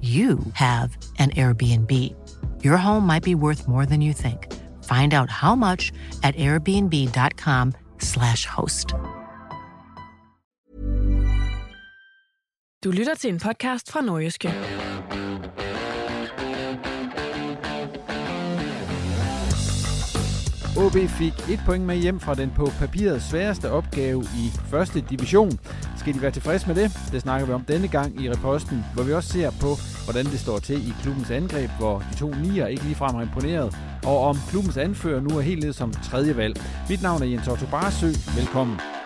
you have an Airbnb. Your home might be worth more than you think. Find out how much at airbnb.com/slash host. Du lytter til en podcast fra Nordjyske. OB fik et point med hjem fra den på papiret sværeste opgave i første division. Skal de være tilfredse med det? Det snakker vi om denne gang i reposten, hvor vi også ser på, hvordan det står til i klubbens angreb, hvor de to nier ikke ligefrem har imponeret, og om klubbens anfører nu er helt ned som tredje valg. Mit navn er Jens Otto Barsø. Velkommen.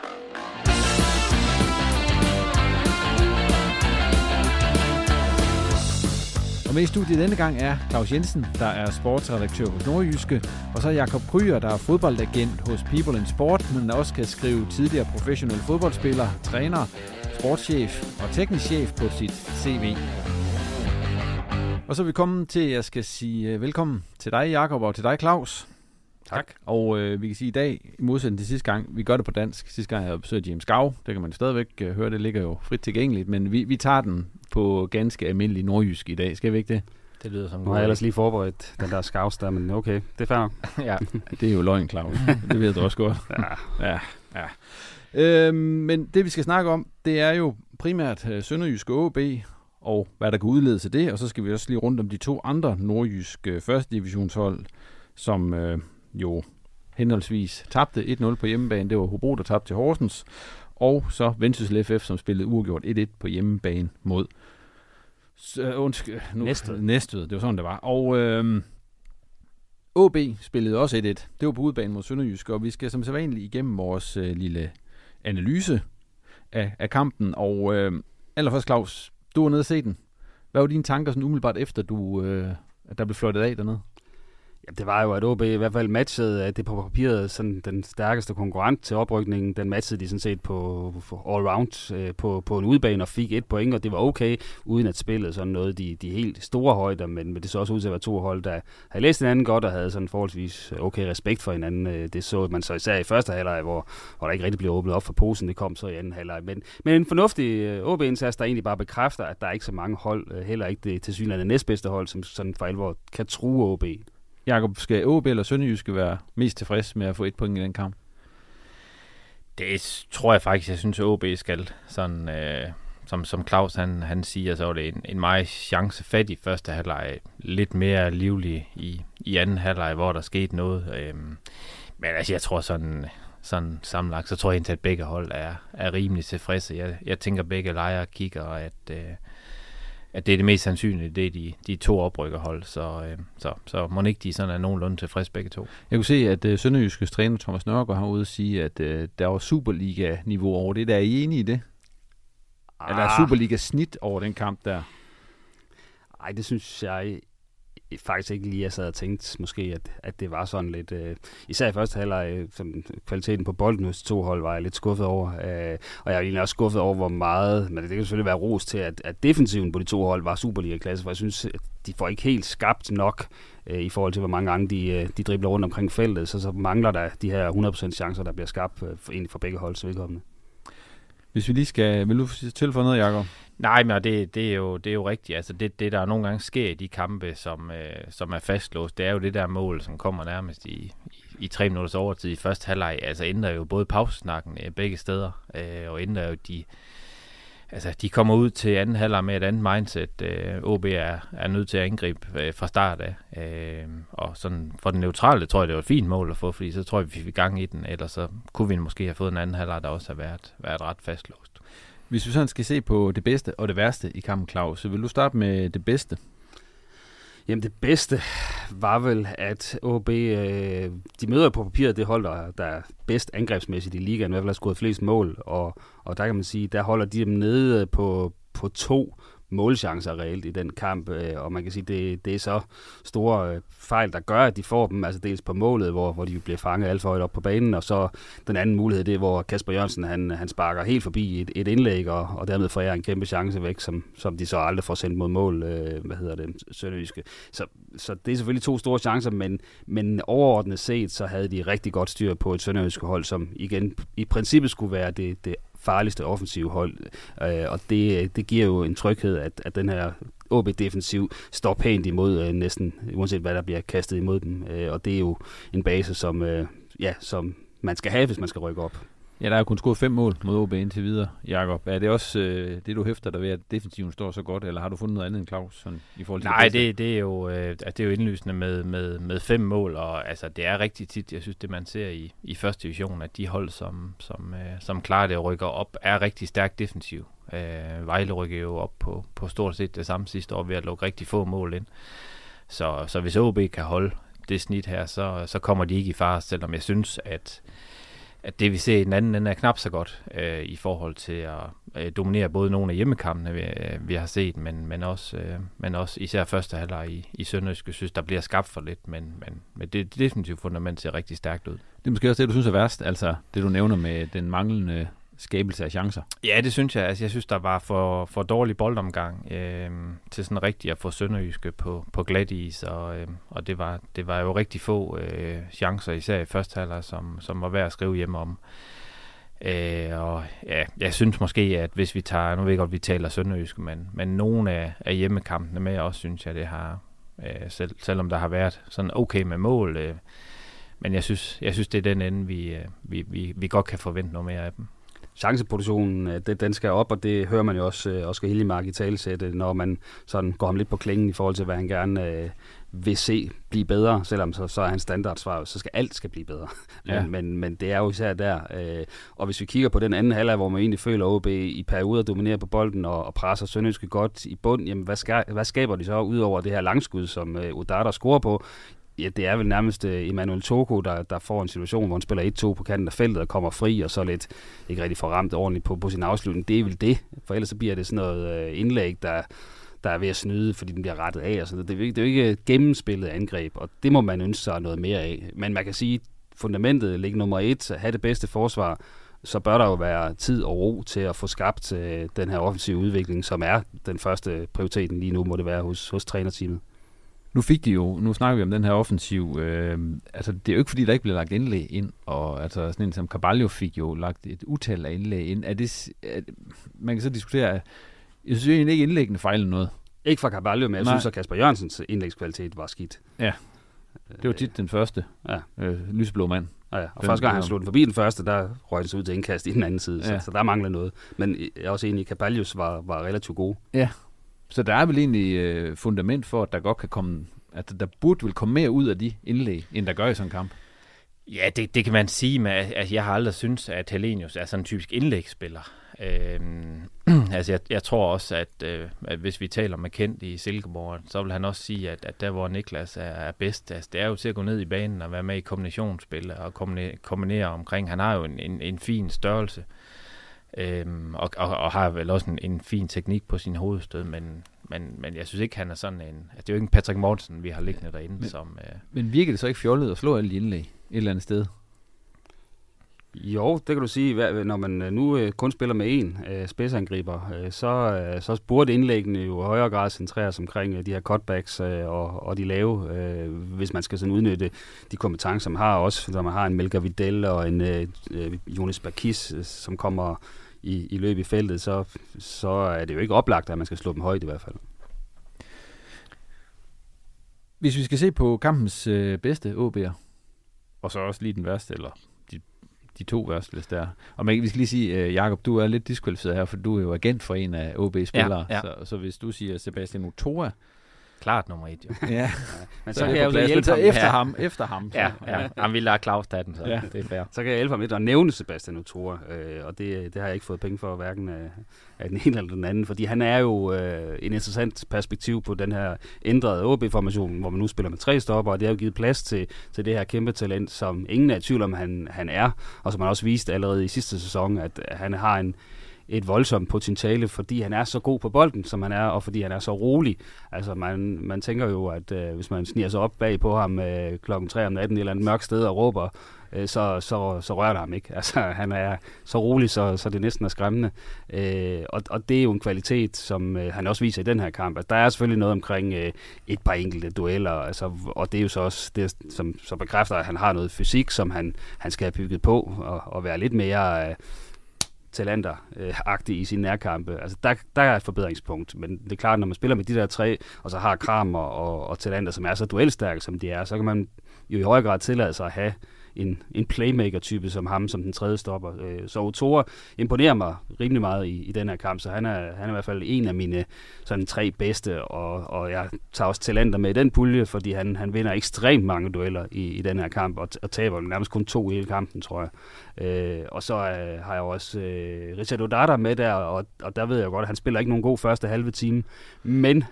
Og med i studiet denne gang er Claus Jensen, der er sportsredaktør hos Nordjyske, og så Jakob Kryer, der er fodboldagent hos People in Sport, men også kan skrive tidligere professionel fodboldspiller, træner, sportschef og teknisk chef på sit CV. Og så er vi kommet til, at jeg skal sige øh, velkommen til dig, Jakob, og til dig, Claus. Tak. Og øh, vi kan sige i dag, i modsætning til sidste gang, vi gør det på dansk. Sidste gang jeg havde besøgt James Gav, det kan man stadigvæk øh, høre, det ligger jo frit tilgængeligt, men vi, vi tager den på ganske almindelig nordjysk i dag. Skal vi ikke det? Det lyder som Nu har jeg ellers lige forberedt den der skavs der, men okay, det er fair. ja, det er jo løgn, Claus. det ved du også godt. ja. ja, ja. Øhm, men det vi skal snakke om, det er jo primært øh, Sønderjyske OB, og hvad der kan udledes af det, og så skal vi også lige rundt om de to andre nordjyske første divisionshold, som øh, jo henholdsvis tabte 1-0 på hjemmebane. Det var Hobro, der tabte til Horsens. Og så Vendsyssel FF, som spillede uafgjort 1-1 på hjemmebane mod øh, undskyld, nu, Næstved. Næstved. Det var sådan, det var. Og øh, OB spillede også 1-1. Det var på udebane mod Sønderjysk, og vi skal som sædvanligt igennem vores øh, lille analyse af, af kampen. Og øh, allerførst, Claus, du var nede og se den. Hvad var dine tanker sådan umiddelbart efter, du, øh, at der blev fløjtet af dernede? Ja, det var jo, at OB i hvert fald matchede at det på papiret sådan den stærkeste konkurrent til oprykningen. Den matchede de sådan set på, på all round øh, på, på en udbane og fik et point, og det var okay, uden at spillet sådan noget de, de helt store højder, men, men det så også ud til at være to hold, der havde læst hinanden godt og havde sådan forholdsvis okay respekt for hinanden. Øh, det så man så især i første halvleg, hvor, hvor der ikke rigtig blev åbnet op for posen. Det kom så i anden halvleg. Men, men en fornuftig øh, OB-indsats, der egentlig bare bekræfter, at der er ikke så mange hold, øh, heller ikke det til synligheden næstbedste hold, som sådan for alvor kan true OB. Jakob, skal OB eller Sønderjyske være mest tilfreds med at få et point i den kamp? Det tror jeg faktisk, jeg synes, at OB skal. Sådan, øh, som, som Claus han, han siger, så var det en, en meget chancefattig første halvleg. Lidt mere livlig i, i anden halvleg, hvor der skete noget. Øh, men altså, jeg tror sådan, sådan sammenlagt, så tror jeg egentlig, at begge hold er, er rimelig tilfredse. Jeg, jeg tænker, begge lejre kigger, at, øh, at det er det mest sandsynlige, det er de, de to oprykkerhold. Så, øh, så, så må ikke de sådan er nogenlunde tilfredse begge to. Jeg kunne se, at uh, Sønderjyskes træner Thomas Nørgaard har ude at sige, at uh, der var Superliga-niveau over det. Der er I enige i det? Ah. Eller er Superliga-snit over den kamp der? Nej, det synes jeg faktisk ikke lige, jeg sad og tænkte måske, at, at det var sådan lidt... Øh, især i første halvleg, øh, som kvaliteten på bolden hos to hold, var jeg lidt skuffet over. Øh, og jeg er egentlig også skuffet over, hvor meget... Men det kan selvfølgelig være ros til, at, at defensiven på de to hold var Superliga-klasse, for jeg synes, at de får ikke helt skabt nok øh, i forhold til, hvor mange gange de, øh, de dribler rundt omkring feltet, så, så mangler der de her 100% chancer, der bliver skabt øh, for, egentlig for begge holds vedkommende. Hvis vi lige skal... Vil du tilføje noget, Jacob? Nej, men det, det, er jo, det er jo rigtigt. Altså det, det, der nogle gange sker i de kampe, som, øh, som er fastlåst, det er jo det der mål, som kommer nærmest i, i, i tre minutters overtid i første halvleg. Altså ændrer jo både pausesnakken øh, begge steder, øh, og ændrer jo de, altså, de kommer ud til anden halvleg med et andet mindset. Øh, OB er, er nødt til at angribe øh, fra start af. Øh, og sådan for den neutrale tror jeg, det var et fint mål at få, fordi så tror jeg, vi fik gang i den. Ellers så kunne vi måske have fået en anden halvleg, der også har været, været ret fastlåst. Hvis vi sådan skal se på det bedste og det værste i kampen, Claus, så vil du starte med det bedste? Jamen det bedste var vel, at OB, øh, de møder på papiret det hold, der, der er bedst angrebsmæssigt i ligaen, i hvert fald har scoret flest mål, og, og der kan man sige, der holder de dem nede på, på to målchancer reelt i den kamp, øh, og man kan sige, det, det er så store øh, fejl, der gør, at de får dem, altså dels på målet, hvor, hvor de bliver fanget alt for højt op på banen, og så den anden mulighed, det er, hvor Kasper Jørgensen, han, han sparker helt forbi et, et indlæg, og, og dermed får jeg en kæmpe chance væk, som, som de så aldrig får sendt mod mål, øh, hvad hedder det, Sønderjyske. Så, så det er selvfølgelig to store chancer, men, men overordnet set, så havde de rigtig godt styr på et Sønderjyske hold, som igen i princippet skulle være det, det farligste offensive hold, øh, og det, det giver jo en tryghed, at, at den her OB-defensiv står pænt imod øh, næsten, uanset hvad der bliver kastet imod dem, øh, og det er jo en base, som, øh, ja, som man skal have, hvis man skal rykke op. Ja, der er kun scoret fem mål mod OB indtil videre, Jakob. Er det også øh, det, du hæfter dig ved, at defensiven står så godt, eller har du fundet noget andet end Claus sådan, i forhold til Nej, det, det, det, er jo, øh, det er jo indlysende med, med, med fem mål, og altså, det er rigtig tit, jeg synes, det man ser i, i første division, at de hold, som, som, øh, som klarer det og rykker op, er rigtig stærkt defensiv. Øh, Vejle rykker jo op på, på stort set det samme sidste år ved at lukke rigtig få mål ind. Så, så hvis OB kan holde det snit her, så, så kommer de ikke i fare, selvom jeg synes, at at det vi ser i den anden ende er knap så godt øh, i forhold til at øh, dominere både nogle af hjemmekampene, vi, øh, vi har set, men, men, også, øh, men også især første halvleg i, i Sønderjysk, synes, der bliver skabt for lidt, men, men, men det, det definitivt fundament ser rigtig stærkt ud. Det er måske også det, du synes er værst, altså det du nævner med den manglende skabelse af chancer. Ja, det synes jeg. Altså, jeg synes, der var for, for dårlig boldomgang øh, til sådan rigtigt at få Sønderjyske på, på glat is, og, øh, og det, var, det var jo rigtig få øh, chancer, især i første halvleg, som, som var værd at skrive hjem om. Øh, og ja, jeg synes måske, at hvis vi tager, nu ved jeg godt, at vi taler Sønderjyske, men, men nogle af, af hjemmekampene med også, synes jeg, det har, øh, selv, selvom der har været sådan okay med mål, øh, men jeg synes, jeg synes, det er den ende, vi, øh, vi, vi, vi godt kan forvente noget mere af dem chanceproduktionen, øh, det, den skal op, og det hører man jo også øh, Oscar Hiljemark i talsætte, når man sådan går ham lidt på klingen i forhold til, hvad han gerne øh, vil se blive bedre, selvom så, så er hans standardsvar, så skal alt skal blive bedre. Ja. Men, men, men det er jo især der. Øh, og hvis vi kigger på den anden halvleg, hvor man egentlig føler, OB i perioder dominerer på bolden og, og presser Sønderjyske godt i bund, jamen hvad, skal, hvad skaber de så ud over det her langskud, som øh, Udata scorer på? Ja, det er vel nærmest øh, Emmanuel Toko, der, der får en situation, hvor han spiller 1-2 på kanten af feltet og kommer fri, og så lidt ikke rigtig får ramt ordentligt på, på sin afslutning. Det er vel det, for ellers så bliver det sådan noget øh, indlæg, der, der er ved at snyde, fordi den bliver rettet af. Og sådan. Det, er, det er jo ikke øh, gennemspillet angreb, og det må man ønske sig noget mere af. Men man kan sige, fundamentet ligger nummer et, at have det bedste forsvar, så bør der jo være tid og ro til at få skabt øh, den her offensive udvikling, som er den første prioriteten lige nu, må det være hos, hos trænerteamet. Nu fik de jo, nu snakker vi om den her offensiv, øh, altså det er jo ikke fordi, der ikke bliver lagt indlæg ind, og altså sådan en som Carvalho fik jo lagt et utal af indlæg ind. Er det, er, man kan så diskutere, jeg synes egentlig ikke indlæggende fejler noget. Ikke fra Carvalho, men jeg Nej. synes, at Kasper Jørgensens indlægskvalitet var skidt. Ja, det var tit den første ja. øh, lysblå mand. Ja, og den, første gang han slog den forbi den første, der røg den så ud til indkast i den anden side, ja. så, så der mangler noget. Men jeg er også enig, at Carvalhos var, var relativt god. Ja, så der er vel egentlig øh, fundament for, at der godt kan komme, at der burde vil komme mere ud af de indlæg, end der gør i sådan en kamp. Ja, det, det kan man sige, men altså, jeg har aldrig syntes, at Helenius er sådan en typisk indlægsspiller. Øhm, altså, jeg, jeg tror også, at, øh, at hvis vi taler med Kent i Silkeborg, så vil han også sige, at, at der, hvor Niklas er, er bedst, altså, det er jo til at gå ned i banen og være med i kombinationsspil og kombinere, kombinere omkring. Han har jo en, en, en fin størrelse. Øhm, og, og, og har vel også en, en fin teknik på sin hovedstød, men, men, men jeg synes ikke, han er sådan en... Altså, det er jo ikke en Patrick Mortensen, vi har liggende derinde, men, som... Øh, men virker det så ikke fjollet at slå alle de indlæg et eller andet sted? Jo, det kan du sige. Når man øh, nu øh, kun spiller med én øh, spidsangriber, så, så burde indlæggene jo i højere grad centreres omkring de her cutbacks og, og de lave, hvis man skal sådan udnytte de kompetencer, man har også, når man har en Melker Vidal og en Jonas Bakis, som kommer i, i løb i feltet, så, så er det jo ikke oplagt, at man skal slå dem højt i hvert fald. Hvis vi skal se på kampens øh, bedste OB'er, og så også lige den værste, eller de to værste, hvis det er. Og man, vi skal lige sige, uh, Jakob, du er lidt diskvalificeret her, for du er jo agent for en af OB-spillere. Ja, ja. Så, så hvis du siger Sebastian Otoa, klart nummer et, jo. ja. Men så, så kan jeg jo hjælpe ham. Efter ham, efter ham. Så. Ja, ja. Han ville lade Claus tage den, så ja. det er fair. Så kan jeg hjælpe ham lidt og nævne Sebastian Otora, øh, og det, det har jeg ikke fået penge for, hverken af, af den ene eller den anden, fordi han er jo øh, en interessant perspektiv på den her ændrede OB-formation, hvor man nu spiller med tre stopper, og det har jo givet plads til, til det her kæmpe talent, som ingen er i tvivl om, han, han er, og som man også viste allerede i sidste sæson, at han har en, et voldsomt potentiale, fordi han er så god på bolden, som han er, og fordi han er så rolig. Altså, man, man tænker jo, at øh, hvis man sniger sig op bag på ham øh, klokken 3 om natten et eller andet mørkt sted og råber, øh, så, så, så rører det ham ikke. Altså, han er så rolig, så, så det næsten er skræmmende. Øh, og, og det er jo en kvalitet, som øh, han også viser i den her kamp. Altså, der er selvfølgelig noget omkring øh, et par enkelte dueller, altså, og det er jo så også det, som, som bekræfter, at han har noget fysik, som han, han skal have bygget på, og, og være lidt mere... Øh, talenter-agtig øh, i sine nærkampe. Altså, der, der er et forbedringspunkt, men det er klart, når man spiller med de der tre, og så har Kramer og, og talenter, som er så duelstærke, som de er, så kan man jo i højere grad tillade sig at have en, en playmaker-type som ham, som den tredje stopper. Øh, så Otora imponerer mig rimelig meget i, i den her kamp, så han er, han er i hvert fald en af mine sådan tre bedste, og, og jeg tager også talenter med i den pulje, fordi han, han vinder ekstremt mange dueller i, i den her kamp, og, og taber nærmest kun to i hele kampen, tror jeg. Øh, og så øh, har jeg også øh, Richard Odata med der, og, og der ved jeg godt, at han spiller ikke nogen god første halve time, men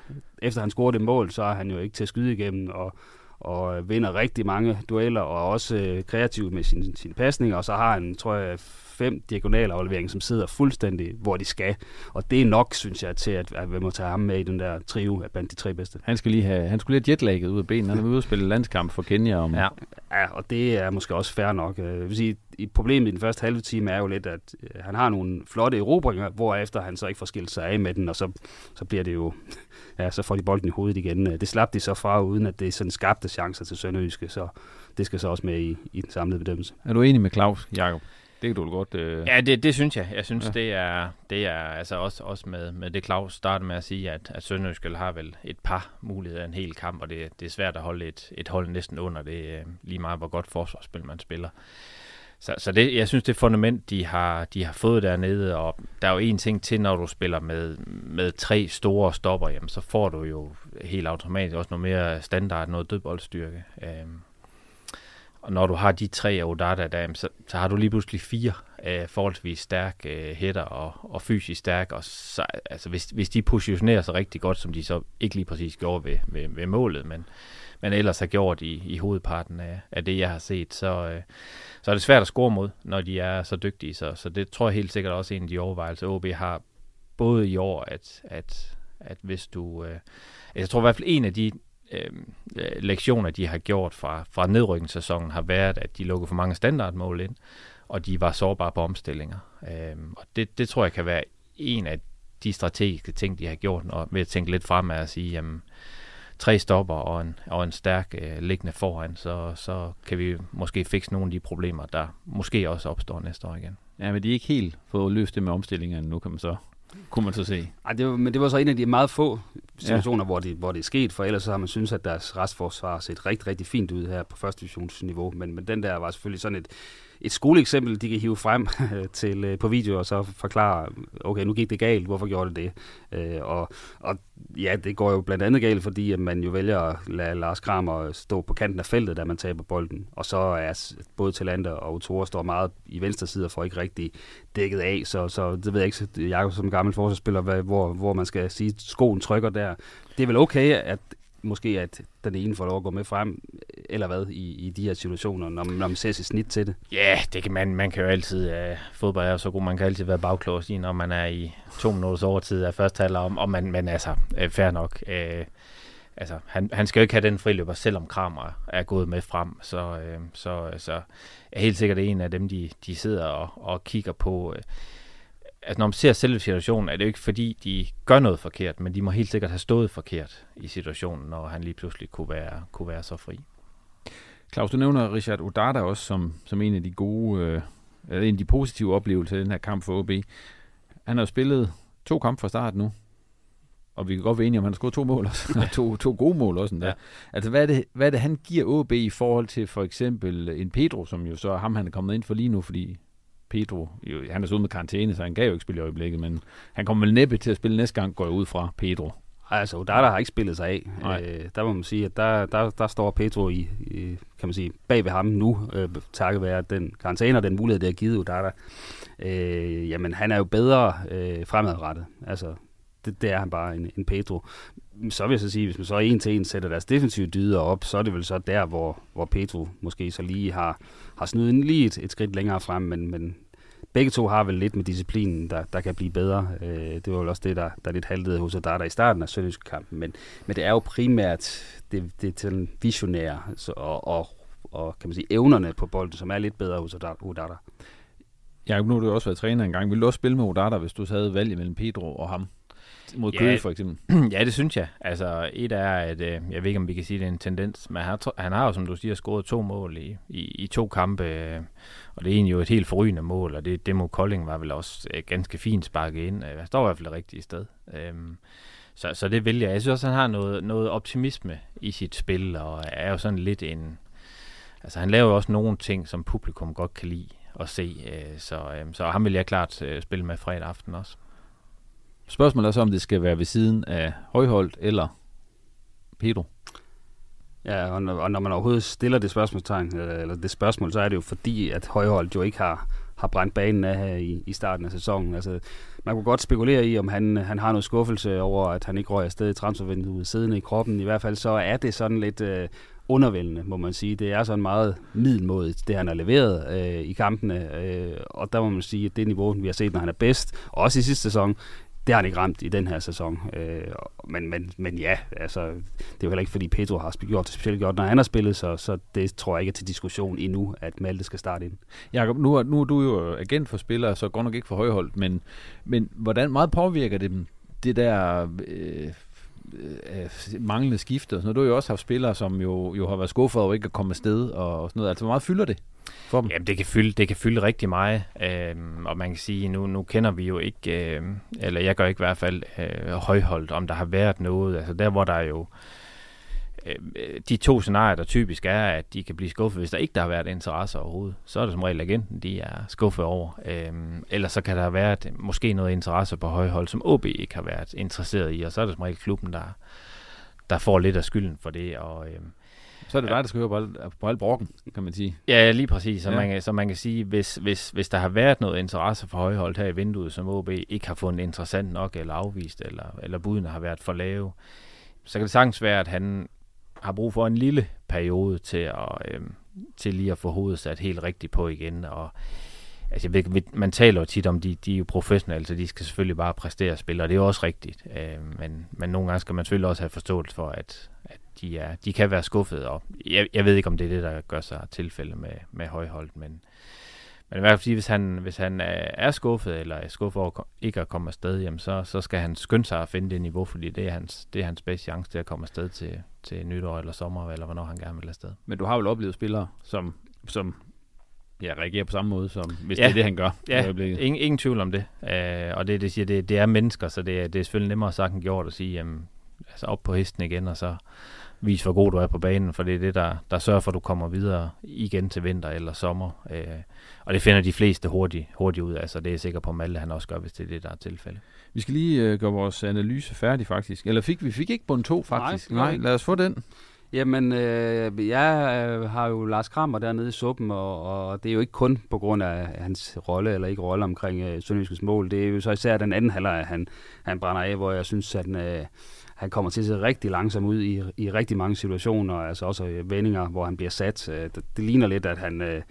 efter han scorede det mål, så er han jo ikke til at skyde igennem, og og øh, vinder rigtig mange dueller, og også øh, kreativ med sin, sin pasning, og så har han, tror jeg, fem diagonale afleveringer, som sidder fuldstændig, hvor de skal. Og det er nok, synes jeg, til at, at vi må tage ham med i den der trio af blandt de tre bedste. Han skal lige have, han skulle lige have jetlagget ud af benene. Han er ude at spille landskamp for Kenya. Om... Ja. ja, og det er måske også fair nok. Øh, jeg vil sige, problemet i den første halve time er jo lidt, at øh, han har nogle flotte erobringer, hvorefter han så ikke får skilt sig af med den, og så, så bliver det jo ja, så får de bolden i hovedet igen. Det slap de så fra, uden at det sådan skabte chancer til Sønderjyske, så det skal så også med i, i den samlede bedømmelse. Er du enig med Claus, Jakob? Det kan du godt... Øh... Ja, det, det synes jeg. Jeg synes, ja. det er, det er altså også, også med, med det Claus startede med at sige, at, at Sønderjyske har vel et par muligheder en hel kamp, og det, det er svært at holde et, et hold næsten under det, øh, lige meget hvor godt forsvarsspil man spiller. Så, så det, jeg synes, det fundament, de har, de har fået dernede, og der er jo en ting til, når du spiller med, med tre store stopper, jamen, så får du jo helt automatisk også noget mere standard, noget dødboldstyrke. Øhm, og når du har de tre af Odata, der, så, så har du lige pludselig fire øh, forholdsvis stærk øh, hætter og, og fysisk stærk. Og så, altså, hvis, hvis de positionerer sig rigtig godt, som de så ikke lige præcis gjorde ved, ved, ved målet, men, men ellers har gjort i, i hovedparten af, af det, jeg har set, så, øh, så er det svært at score mod, når de er så dygtige. Så, så det tror jeg helt sikkert også en af de overvejelser, OB har både i år, at, at, at hvis du... Øh, jeg tror i hvert fald en af de Øh, øh, lektioner, de har gjort fra, fra nedrykningssæsonen, har været, at de lukkede for mange standardmål ind, og de var sårbare på omstillinger. Øh, og det, det tror jeg kan være en af de strategiske ting, de har gjort, og ved at tænke lidt frem at sige, jamen, tre stopper og en, og en stærk øh, liggende foran, så, så kan vi måske fikse nogle af de problemer, der måske også opstår næste år igen. Ja, men de er ikke helt fået løst det med omstillingerne nu, kan man så kunne man så se. Ej, det var, men det var så en af de meget få situationer, ja. hvor, det, hvor det er sket, for ellers så har man synes at deres restforsvar set rigtig, rigtig fint ud her på første divisionsniveau, men, men den der var selvfølgelig sådan et, et skoleeksempel, de kan hive frem til øh, på video og så forklare, okay, nu gik det galt, hvorfor gjorde det det? Øh, og, og ja, det går jo blandt andet galt, fordi at man jo vælger at lade Lars Kramer stå på kanten af feltet, da man taber bolden. Og så er både Talander og Tore står meget i venstre side og får ikke rigtig dækket af, så, så det ved jeg ikke, jeg som gammel forsvarsspiller, hvor, hvor man skal sige, skoen trykker der. Det er vel okay, at måske, at den ene får lov at gå med frem, eller hvad, i, i de her situationer, når, når man ser sit snit til det? Ja, det kan man, man kan jo altid, uh, fodbold er så god, man kan altid være bagklog i, når man er i to minutters overtid af første halvleg, om, om man, men altså, uh, fair nok. Uh, altså, han, han skal jo ikke have den friløber, selvom Kramer er gået med frem, så, uh, så, så er helt sikkert en af dem, de, de sidder og, og kigger på. Uh, altså når man ser selve situationen, er det jo ikke fordi, de gør noget forkert, men de må helt sikkert have stået forkert i situationen, når han lige pludselig kunne være, kunne være så fri. Claus, du nævner Richard Odada også som, som en af de gode, øh, eller en af de positive oplevelser i den her kamp for OB. Han har jo spillet to kampe fra start nu, og vi kan godt være enige om, han har skåret to mål også, to, to gode mål også. Ja. Altså, hvad er, det, hvad er det, han giver OB i forhold til for eksempel en Pedro, som jo så er ham, han er kommet ind for lige nu, fordi Pedro, jo, han er så ude med karantæne, så han kan jo ikke spille i øjeblikket, men han kommer vel næppe til at spille næste gang, går jeg ud fra Pedro. Altså, Odata har ikke spillet sig af. Øh, der må man sige, at der, der, der står Pedro i, i, kan man sige, bag ved ham nu, øh, takket være den karantæne og den mulighed, det har givet Odata. Øh, jamen, han er jo bedre øh, fremadrettet. Altså, det, det er han bare en, en Pedro. Så vil jeg så sige, hvis man så en til en sætter deres defensive dyder op, så er det vel så der, hvor, hvor Pedro måske så lige har, har snydt lige et, et skridt længere frem, men, men begge to har vel lidt med disciplinen, der, der kan blive bedre. Øh, det var vel også det, der, der lidt haltede hos Odata i starten af Sønderjyske-kampen. Men, men det er jo primært det, det til visionære så, og, og, og kan man sige, evnerne på bolden, som er lidt bedre hos Odata. Ja, nu har du også været træner engang. Vil du også spille med Odata, hvis du havde valg mellem Pedro og ham? Mod Køge, for eksempel? Ja, det synes jeg. Altså, et er, at øh, jeg ved ikke, om vi kan sige, det er en tendens, men han, han har jo, som du siger, scoret to mål i, i, i to kampe, øh, og det er egentlig jo et helt forrygende mål, og det, det mod Kolding var vel også øh, ganske fint sparket ind. Jeg står i hvert fald det rigtige sted. Øhm, så, så det vil jeg. Jeg synes også, han har noget, noget optimisme i sit spil, og er jo sådan lidt en... Altså, han laver jo også nogle ting, som publikum godt kan lide at se, øh, så, øh, så ham vil jeg klart øh, spille med fredag aften også. Spørgsmålet er så, om det skal være ved siden af Højholdt eller Pedro. Ja, og når, og når man overhovedet stiller det spørgsmålstegn, øh, eller det spørgsmål, så er det jo fordi, at Højholdt jo ikke har, har brændt banen af her i, i starten af sæsonen. Altså, man kunne godt spekulere i, om han, han har noget skuffelse over, at han ikke røg afsted i transfervinduet siddende i kroppen. I hvert fald så er det sådan lidt øh, undervældende, må man sige. Det er sådan meget middelmodigt, det han har leveret øh, i kampene. Øh, og der må man sige, at det niveau, vi har set, når han er bedst, også i sidste sæson, det har han ikke ramt i den her sæson. Øh, men, men, men ja, altså, det er jo heller ikke, fordi Pedro har gjort det specielt godt, når han har spillet, så, så det tror jeg ikke er til diskussion endnu, at Malte skal starte ind. Jakob, nu, er, nu er du jo agent for spillere, så går nok ikke for højholdt, men, men hvordan meget påvirker det dem, det der... Øh, øh, manglende skifte. Så du har jo også haft spillere, som jo, jo har været skuffet over ikke at komme afsted og sådan noget. Altså, hvor meget fylder det for dem? Jamen, det kan fylde, det kan fylde rigtig meget. øh, og man kan sige, nu, nu kender vi jo ikke, øh, eller jeg gør ikke i hvert fald øh, højholdt, om der har været noget. Altså der, hvor der jo Øh, de to scenarier, der typisk er, at de kan blive skuffet, hvis der ikke der har været interesse overhovedet. Så er det som regel agenten, de er skuffet over. Øhm, eller så kan der have været måske noget interesse på højhold, som OB ikke har været interesseret i, og så er det som regel klubben, der, der får lidt af skylden for det. Og, øhm, så er det dig, der skal høre på al, på al brokken, kan man sige. Ja, lige præcis. Så, ja. man, så man kan sige, hvis, hvis, hvis der har været noget interesse for højhold her i vinduet, som OB ikke har fundet interessant nok eller afvist, eller, eller budene har været for lave, så kan det sagtens være, at han har brug for en lille periode til at øh, til lige at få hovedet sat helt rigtigt på igen. Og, altså, jeg ved, man taler jo tit om, de, de er jo professionelle, så de skal selvfølgelig bare præstere spil, og det er jo også rigtigt. Øh, men, men nogle gange skal man selvfølgelig også have forståelse for, at, at de, er, de kan være skuffede, og jeg, jeg ved ikke, om det er det, der gør sig tilfælde med, med højholdt, men, men i hvert fald sige, hvis han, hvis han er skuffet, eller er skuffet over ikke at komme afsted, jamen så, så skal han skynde sig at finde det niveau, fordi det er hans, det er hans bedste chance til at komme afsted til, til nytår eller sommer, eller hvornår han gerne vil afsted. Men du har vel oplevet spillere, som, som ja, reagerer på samme måde, som hvis ja. det er det, han gør. Ja, ingen, ingen tvivl om det. Uh, og det, det siger, det, det er mennesker, så det, er, det er selvfølgelig nemmere sagt end gjort at sige, jamen, altså op på hesten igen, og så vis, hvor god du er på banen, for det er det, der, der sørger for, at du kommer videre igen til vinter eller sommer. Øh, og det finder de fleste hurtigt, hurtigt ud af, så det er jeg sikker på, at Malte han også gør, hvis det er det, der er tilfælde. Vi skal lige øh, gøre vores analyse færdig faktisk. Eller fik vi fik ikke bund 2 faktisk? Nej, Nej, lad os få den. Jamen, øh, jeg øh, har jo Lars Krammer dernede i suppen, og, og det er jo ikke kun på grund af hans rolle eller ikke rolle omkring øh, Sønderjyskets mål. Det er jo så især den anden halvleg, han, han brænder af, hvor jeg synes, at øh, han kommer til at se rigtig langsom ud i, i rigtig mange situationer, altså også vendinger, hvor han bliver sat. Øh, det, det ligner lidt, at han... Øh,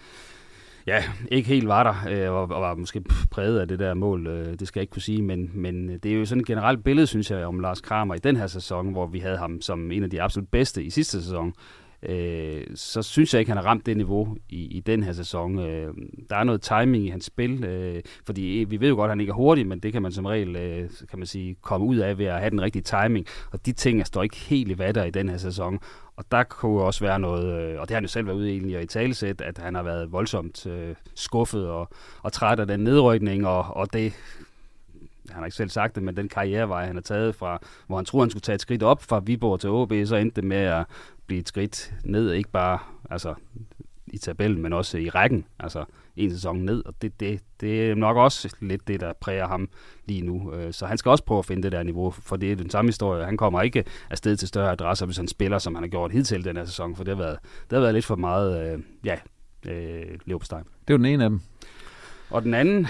ja, ikke helt var der, øh, og, og var måske præget af det der mål, øh, det skal jeg ikke kunne sige, men, men øh, det er jo sådan et generelt billede, synes jeg, om Lars Kramer i den her sæson, hvor vi havde ham som en af de absolut bedste i sidste sæson. Øh, så synes jeg ikke, han har ramt det niveau i, i den her sæson. Øh, der er noget timing i hans spil, øh, fordi vi ved jo godt, at han ikke er hurtig, men det kan man som regel øh, kan man sige, komme ud af ved at have den rigtige timing, og de ting står ikke helt i vatter i den her sæson. Og der kunne også være noget, øh, og det har han jo selv været ude egentlig i talesæt, at han har været voldsomt øh, skuffet og, og træt af den nedrykning, og, og det han har ikke selv sagt det, men den karrierevej, han har taget fra, hvor han tror, han skulle tage et skridt op fra Viborg til OB, så endte det med at blive et skridt ned, ikke bare altså, i tabellen, men også i rækken, altså en sæson ned, og det, det, det er nok også lidt det, der præger ham lige nu. Øh, så han skal også prøve at finde det der niveau, for det er den samme historie. Han kommer ikke afsted til større adresser, hvis han spiller, som han har gjort hidtil den her sæson, for det har været, det har været lidt for meget, øh, ja, øh, leverpostej. Det er jo den ene af dem. Og den anden,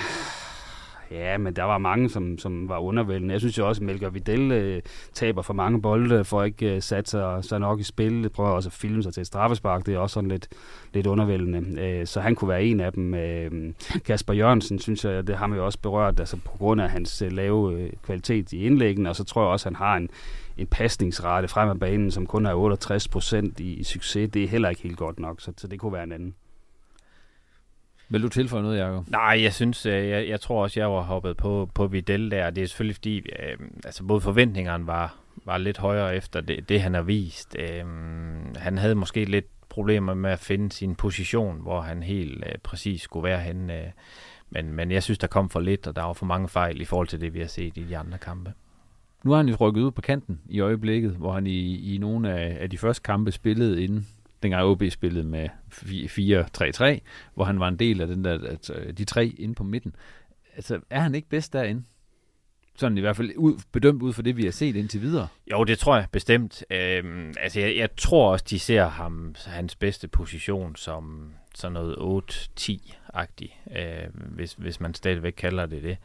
Ja, men der var mange, som, som var undervældende. Jeg synes jo også, at Melker Videl øh, taber for mange bolde, for ikke øh, sat sig, så nok i spil. Det prøver også at filme sig til et straffespark. Det er også sådan lidt, lidt undervældende. Øh, så han kunne være en af dem. Øh, Kasper Jørgensen, synes jeg, det har man jo også berørt, altså på grund af hans øh, lave øh, kvalitet i indlæggen, og så tror jeg også, at han har en, en pasningsrate frem af banen, som kun er 68 procent i, i succes. Det er heller ikke helt godt nok, så, så det kunne være en anden. Vil du tilføje noget, Jacob? Nej, jeg synes, øh, jeg, jeg tror også, jeg var hoppet på, på Vidal der. Det er selvfølgelig fordi, øh, altså både forventningerne var, var lidt højere efter det, det han har vist. Øh, han havde måske lidt problemer med at finde sin position, hvor han helt øh, præcis skulle være henne. Øh, men, men jeg synes, der kom for lidt, og der var for mange fejl i forhold til det, vi har set i de andre kampe. Nu har han jo rykket ud på kanten i øjeblikket, hvor han i, i nogle af, af de første kampe spillede inden dengang OB spillede med 4-3-3, hvor han var en del af den der, øh, de tre inde på midten. Altså, er han ikke bedst derinde? Sådan i hvert fald ud, bedømt ud for det, vi har set indtil videre. Jo, det tror jeg bestemt. Øhm, altså, jeg, jeg tror også, de ser ham, hans bedste position som sådan noget 8-10-agtig, øh, hvis, hvis man stadigvæk kalder det det.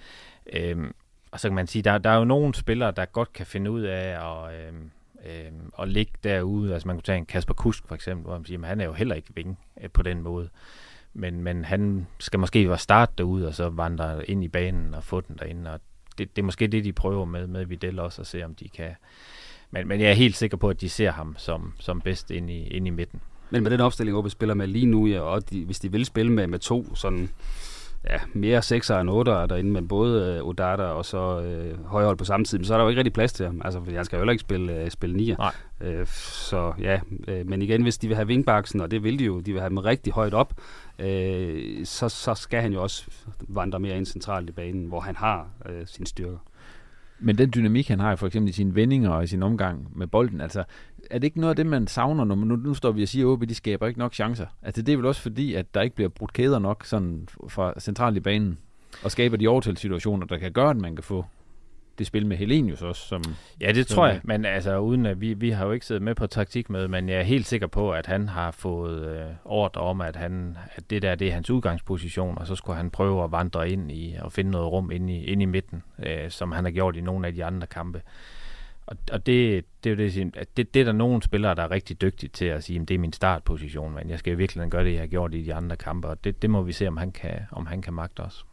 Øhm, og så kan man sige, der, der er jo nogle spillere, der godt kan finde ud af at, Øh, øh, og ligge derude. Altså man kunne tage en Kasper Kusk for eksempel, hvor man siger, at han er jo heller ikke ving øh, på den måde. Men, men han skal måske være starte derude, og så vandre ind i banen og få den derinde. Og det, det er måske det, de prøver med, med Videl også, at se, om de kan... Men, men jeg er helt sikker på, at de ser ham som, som bedst ind i, ind i midten. Men med den opstilling, OB spiller med lige nu, ja, og de, hvis de vil spille med, med to sådan ja, mere 6'er end 8'er derinde, men både øh, Odata og så øh, højhold på samme tid, men så er der jo ikke rigtig plads til ham. Altså, fordi han skal jo heller ikke spille, øh, spille 9'er. Nej. Øh, så ja, øh, men igen, hvis de vil have vingbaksen, og det vil de jo, de vil have dem rigtig højt op, øh, så, så skal han jo også vandre mere ind centralt i banen, hvor han har øh, sin styrker. Men den dynamik, han har for eksempel i sine vendinger og i sin omgang med bolden, altså er det ikke noget af det, man savner, når man, nu, nu står vi og siger, at de skaber ikke nok chancer? Altså det er vel også fordi, at der ikke bliver brudt kæder nok sådan fra centralt i banen, og skaber de overtalssituationer, der kan gøre, at man kan få det spil med Helenius også. Som, ja, det tror jeg, men altså uden at vi, vi har jo ikke siddet med på taktikmøde, men jeg er helt sikker på, at han har fået øh, ordre om, at, han, at det der det er hans udgangsposition, og så skulle han prøve at vandre ind i og finde noget rum ind i, ind i midten, øh, som han har gjort i nogle af de andre kampe. Og, og det, det, er det, det, det er der nogle spillere, der er rigtig dygtige til at sige, at det er min startposition, men jeg skal virkelig gøre det, jeg har gjort i de andre kampe, og det, det må vi se, om han kan, om han kan magte os.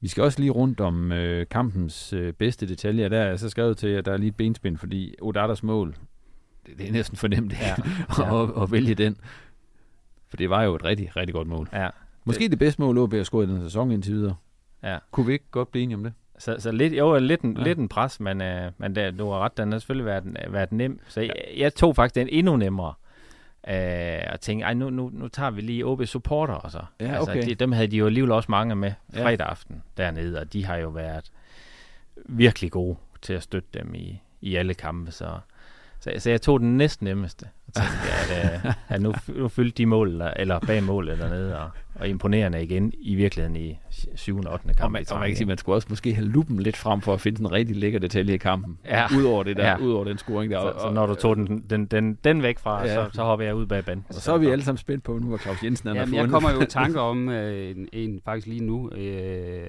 Vi skal også lige rundt om øh, kampens øh, bedste detaljer. Der er jeg så skrevet til, at der er lige et benspænd, fordi Odatas mål, det, det er næsten fornemt ja. ja. at, at vælge den. For det var jo et rigtig, rigtig godt mål. Ja. Måske det, det bedste mål, OB har scoret i den sæson indtil videre. Ja. Kunne vi ikke godt blive enige om det? Så, så lidt, jo, lidt en, ja. lidt en pres, men, uh, men der, du har ret, den har selvfølgelig været, været nem. Så ja. jeg, jeg tog faktisk den endnu nemmere. Uh, og tænkte, ej, nu, nu, nu tager vi lige OB supporter og så. Ja, altså, okay. de, dem havde de jo alligevel også mange med fredag aften dernede, og de har jo været virkelig gode til at støtte dem i, i alle kampe, så, så, så jeg tog den næsten nemmeste, tænkte jeg, at, øh, at nu, nu fyldte de mål, eller bag målet dernede, og, og imponerende igen i virkeligheden i 7. og 8. kamp. Og man, og man kan sige, man skulle også måske have lupen lidt frem for at finde en rigtig lækker detalje i kampen. Ja. Udover det der, Ja. udover den scoring der. Så, og, så når du tog den, den, den, den væk fra, Ja. så, så hopper jeg ud bag banen. og så er vi alle sammen spændt på, nu hvor Claus Jensen har Jamen, jeg kommer jo i tanker om øh, en, en faktisk lige nu. Øh,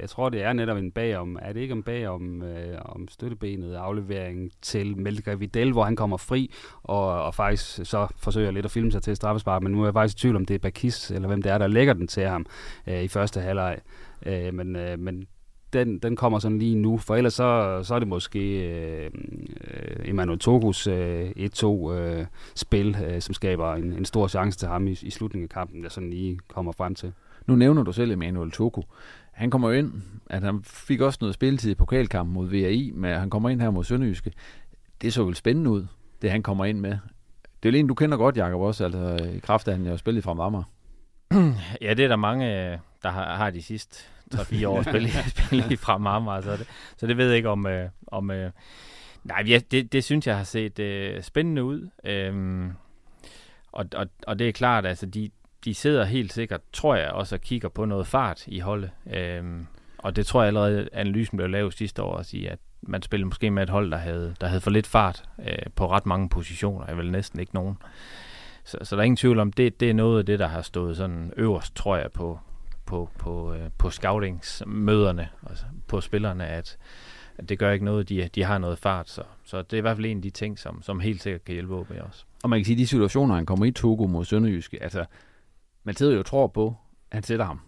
jeg tror, det er netop en bagom. Er det ikke om bagom øh, om støttebenet aflevering til Melker Vidal, hvor han kommer fri og, og faktisk så forsøger lidt at filme sig til straffespark, men nu er jeg faktisk i tvivl om det er Bakis eller hvem det er, der lægger den til ham øh, i første halvleg. Øh, men, øh, men den, den kommer sådan lige nu, for ellers så, så er det måske øh, Emmanuel Togus øh, 1-2 øh, spil, øh, som skaber en, en stor chance til ham i, i slutningen af kampen, der sådan lige kommer frem til. Nu nævner du selv Emanuel Toku. Han kommer jo ind, at han fik også noget spilletid i pokalkampen mod VAI, men han kommer ind her mod Sønderjyske. Det så vel spændende ud, det han kommer ind med. Det er jo en, du kender godt, Jacob, også, altså i kraft af, at han jo har spillet fra Amager. Ja, det er der mange, øh, der har, har de sidste 3-4 år spillet spil fra Marmar, så det, så det ved jeg ikke om... Øh, om øh, nej, ja, det, det synes jeg har set øh, spændende ud. Øhm, og, og, og det er klart, altså de, de sidder helt sikkert, tror jeg, også og kigger på noget fart i holdet. Øhm, og det tror jeg allerede, analysen blev lavet sidste år at sige, at man spillede måske med et hold, der havde, der havde for lidt fart øh, på ret mange positioner. Jeg vil næsten ikke nogen. Så, så der er ingen tvivl om, det, det er noget af det, der har stået sådan øverst, tror jeg, på, på, på, øh, på scoutingsmøderne, altså på spillerne, at, at det gør ikke noget, de, de har noget fart. Så, så det er i hvert fald en af de ting, som, som helt sikkert kan hjælpe OB også. Og man kan sige, at de situationer, han kommer i Togo mod Sønderjyske, altså, man sidder jo og tror på, at han sætter ham.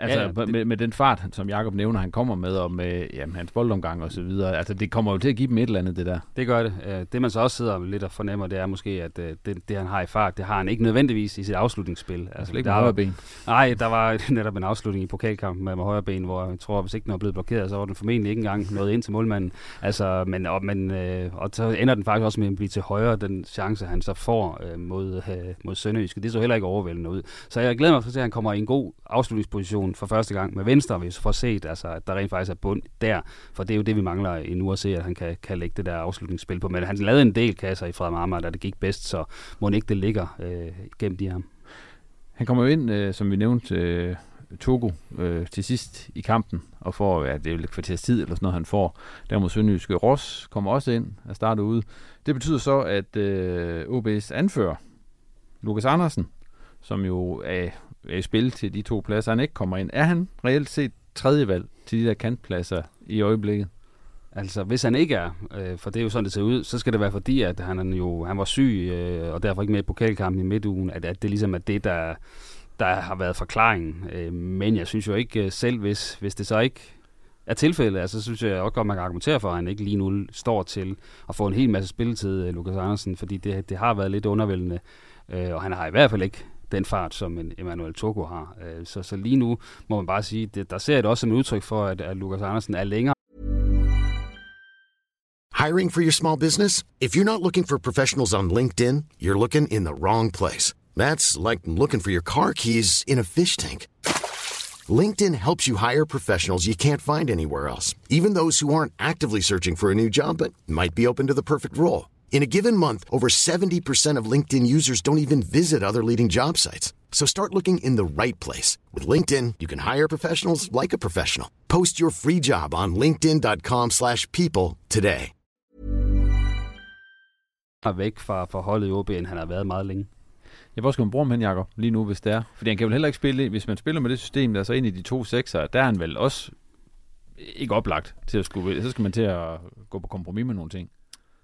Altså Ja, det- med, med den fart, som Jakob nævner, han kommer med, og med jamen, hans boldomgang og så videre. Altså, det kommer jo til at give dem et eller andet, det der. Det gør det. Øh, Det man så også sidder lidt og fornemmer, det er måske, at øh, det, det han har i fart, det har han ikke nødvendigvis i sit afslutningsspil. Altså, ikke der med er- højre ben. Nej, der var netop en afslutning i pokalkampen med, med højre ben, hvor jeg tror, hvis ikke den var blevet blokeret, så var den formentlig ikke engang nået ind til målmanden. Altså, men, og, men, øh, og så ender den faktisk også med at blive til højre, den chance, han så får øh, mod, øh, mod Sønderjyske. Det så heller ikke overvældende ud. Så jeg glæder mig til, at han kommer i en god afslutningsposition for første gang med venstre, hvis vi får set, altså, at der rent faktisk er bund der. For det er jo det, vi mangler endnu at se, at han kan, kan lægge det der afslutningsspil på. Men han lavede en del kasser i Frederik Marmar, da det gik bedst, så må ikke det ligger øh, gemt i ham. Han kommer jo ind, øh, som vi nævnte, øh, Togo øh, til sidst i kampen, og får, ja, det er jo lidt kvarters tid eller sådan noget, han får. Der mod Sønderjyske Ross kommer også ind og starter ude. Det betyder så, at øh, OB's anfører, Lukas Andersen, som jo er, er i spil til de to pladser, han ikke kommer ind. Er han reelt set tredje valg til de der kantpladser i øjeblikket? Altså, hvis han ikke er, øh, for det er jo sådan, det ser ud, så skal det være fordi, at han, jo, han var syg, øh, og derfor ikke med i pokalkampen i midtugen, at, at det ligesom er det, der, der har været forklaringen. Øh, men jeg synes jo ikke øh, selv, hvis, hvis det så ikke er tilfældet, altså, så synes jeg også godt, man kan argumentere for, at han ikke lige nu står til at få en hel masse spilletid, øh, Lukas Andersen, fordi det, det har været lidt undervældende, øh, og han har i hvert fald ikke den fart, som en Emmanuel Togo har. Øh, så, så lige nu må man bare sige, det, der ser jeg det også som et udtryk for, at, at Lukas Andersen er længere Hiring for your small business? If you're not looking for professionals on LinkedIn, you're looking in the wrong place. That's like looking for your car keys in a fish tank. LinkedIn helps you hire professionals you can't find anywhere else, even those who aren't actively searching for a new job but might be open to the perfect role. In a given month, over 70% of LinkedIn users don't even visit other leading job sites. So start looking in the right place. With LinkedIn, you can hire professionals like a professional. Post your free job on linkedin.com/people slash people today. væk fra, fra holdet i OB, end han har været meget længe. Ja, hvor skal man bruge ham hen, Jacob, lige nu, hvis det er? Fordi han kan vel heller ikke spille, hvis man spiller med det system, der er så ind i de to sekser, der er han vel også ikke oplagt til at skulle, så skal man til at gå på kompromis med nogle ting.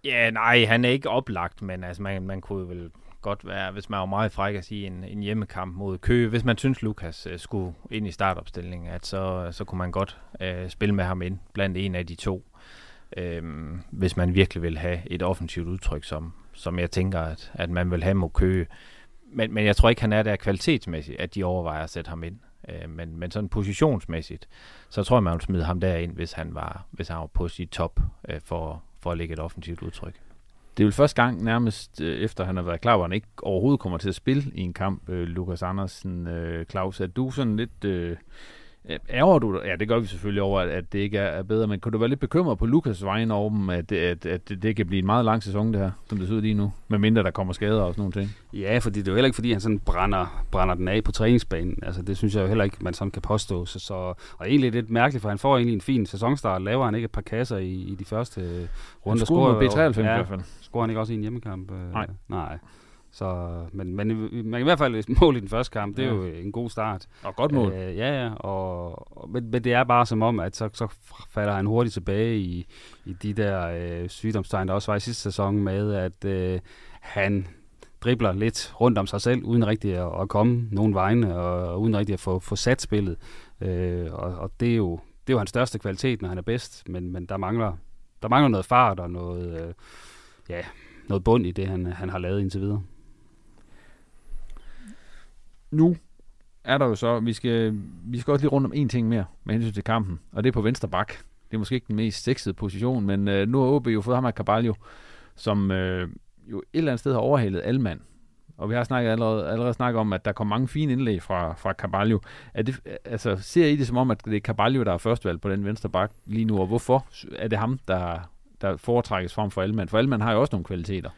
Ja, nej, han er ikke oplagt, men altså, man, man kunne vel godt være, hvis man var meget fræk at sige, en, en hjemmekamp mod Køge. Hvis man synes, Lukas øh, skulle ind i startopstillingen, at så, så kunne man godt øh, spille med ham ind blandt en af de to. Øhm, hvis man virkelig vil have et offensivt udtryk, som, som jeg tænker, at, at man vil have mod Køge. Men, men jeg tror ikke, han er der kvalitetsmæssigt, at de overvejer at sætte ham ind. Øh, men, men sådan positionsmæssigt, så tror jeg, man vil smide ham derind, hvis han var, hvis han var på sit top øh, for, for at lægge et offensivt udtryk. Det er vel første gang nærmest øh, efter han har været klar, hvor han ikke overhovedet kommer til at spille i en kamp, øh, Lukas Andersen, øh, Claus. Er du sådan lidt, øh, Ærger du Ja, det gør vi selvfølgelig over, at, det ikke er, bedre, men kunne du være lidt bekymret på Lukas vegne over dem, at, at, at det kan blive en meget lang sæson, det her, som det ser ud lige nu, med mindre der kommer skader og sådan nogle ting? Ja, fordi det er jo heller ikke, fordi han sådan brænder, brænder den af på træningsbanen. Altså, det synes jeg jo heller ikke, man sådan kan påstå. Så, så, og egentlig lidt mærkeligt, for han får egentlig en fin sæsonstart. Laver han ikke et par kasser i, i de første runder? Han scorer med B93 ja, i hvert fald. Scorer han ikke også i en hjemmekamp? Nej. Nej. Så, men, men man kan i hvert fald mål i den første kamp, det er ja. jo en god start. Og godt mål. Øh, ja, ja. Og, og, men, men det er bare som om, at så, så falder han hurtigt tilbage i, i de der øh, sygdomstegn, der også var i sidste sæson med, at øh, han dribler lidt rundt om sig selv, uden rigtig at, at komme nogen vegne, og, og uden rigtig at få, få sat spillet. Øh, og, og det er jo det er jo hans største kvalitet, når han er bedst, men, men der mangler der mangler noget fart og noget, øh, ja, noget bund i det, han, han har lavet indtil videre nu er der jo så, vi skal, vi skal også lige rundt om en ting mere med hensyn til kampen, og det er på venstre bak. Det er måske ikke den mest sexede position, men øh, nu har OB jo fået ham af Carvalho, som øh, jo et eller andet sted har overhalet Alman. Og vi har snakket allerede, allerede snakket om, at der kommer mange fine indlæg fra, fra Carvalho. Er det, altså, ser I det som om, at det er Carvalho, der er førstvalg på den venstre bak lige nu, og hvorfor er det ham, der, der foretrækkes frem for Alman? For Alman har jo også nogle kvaliteter.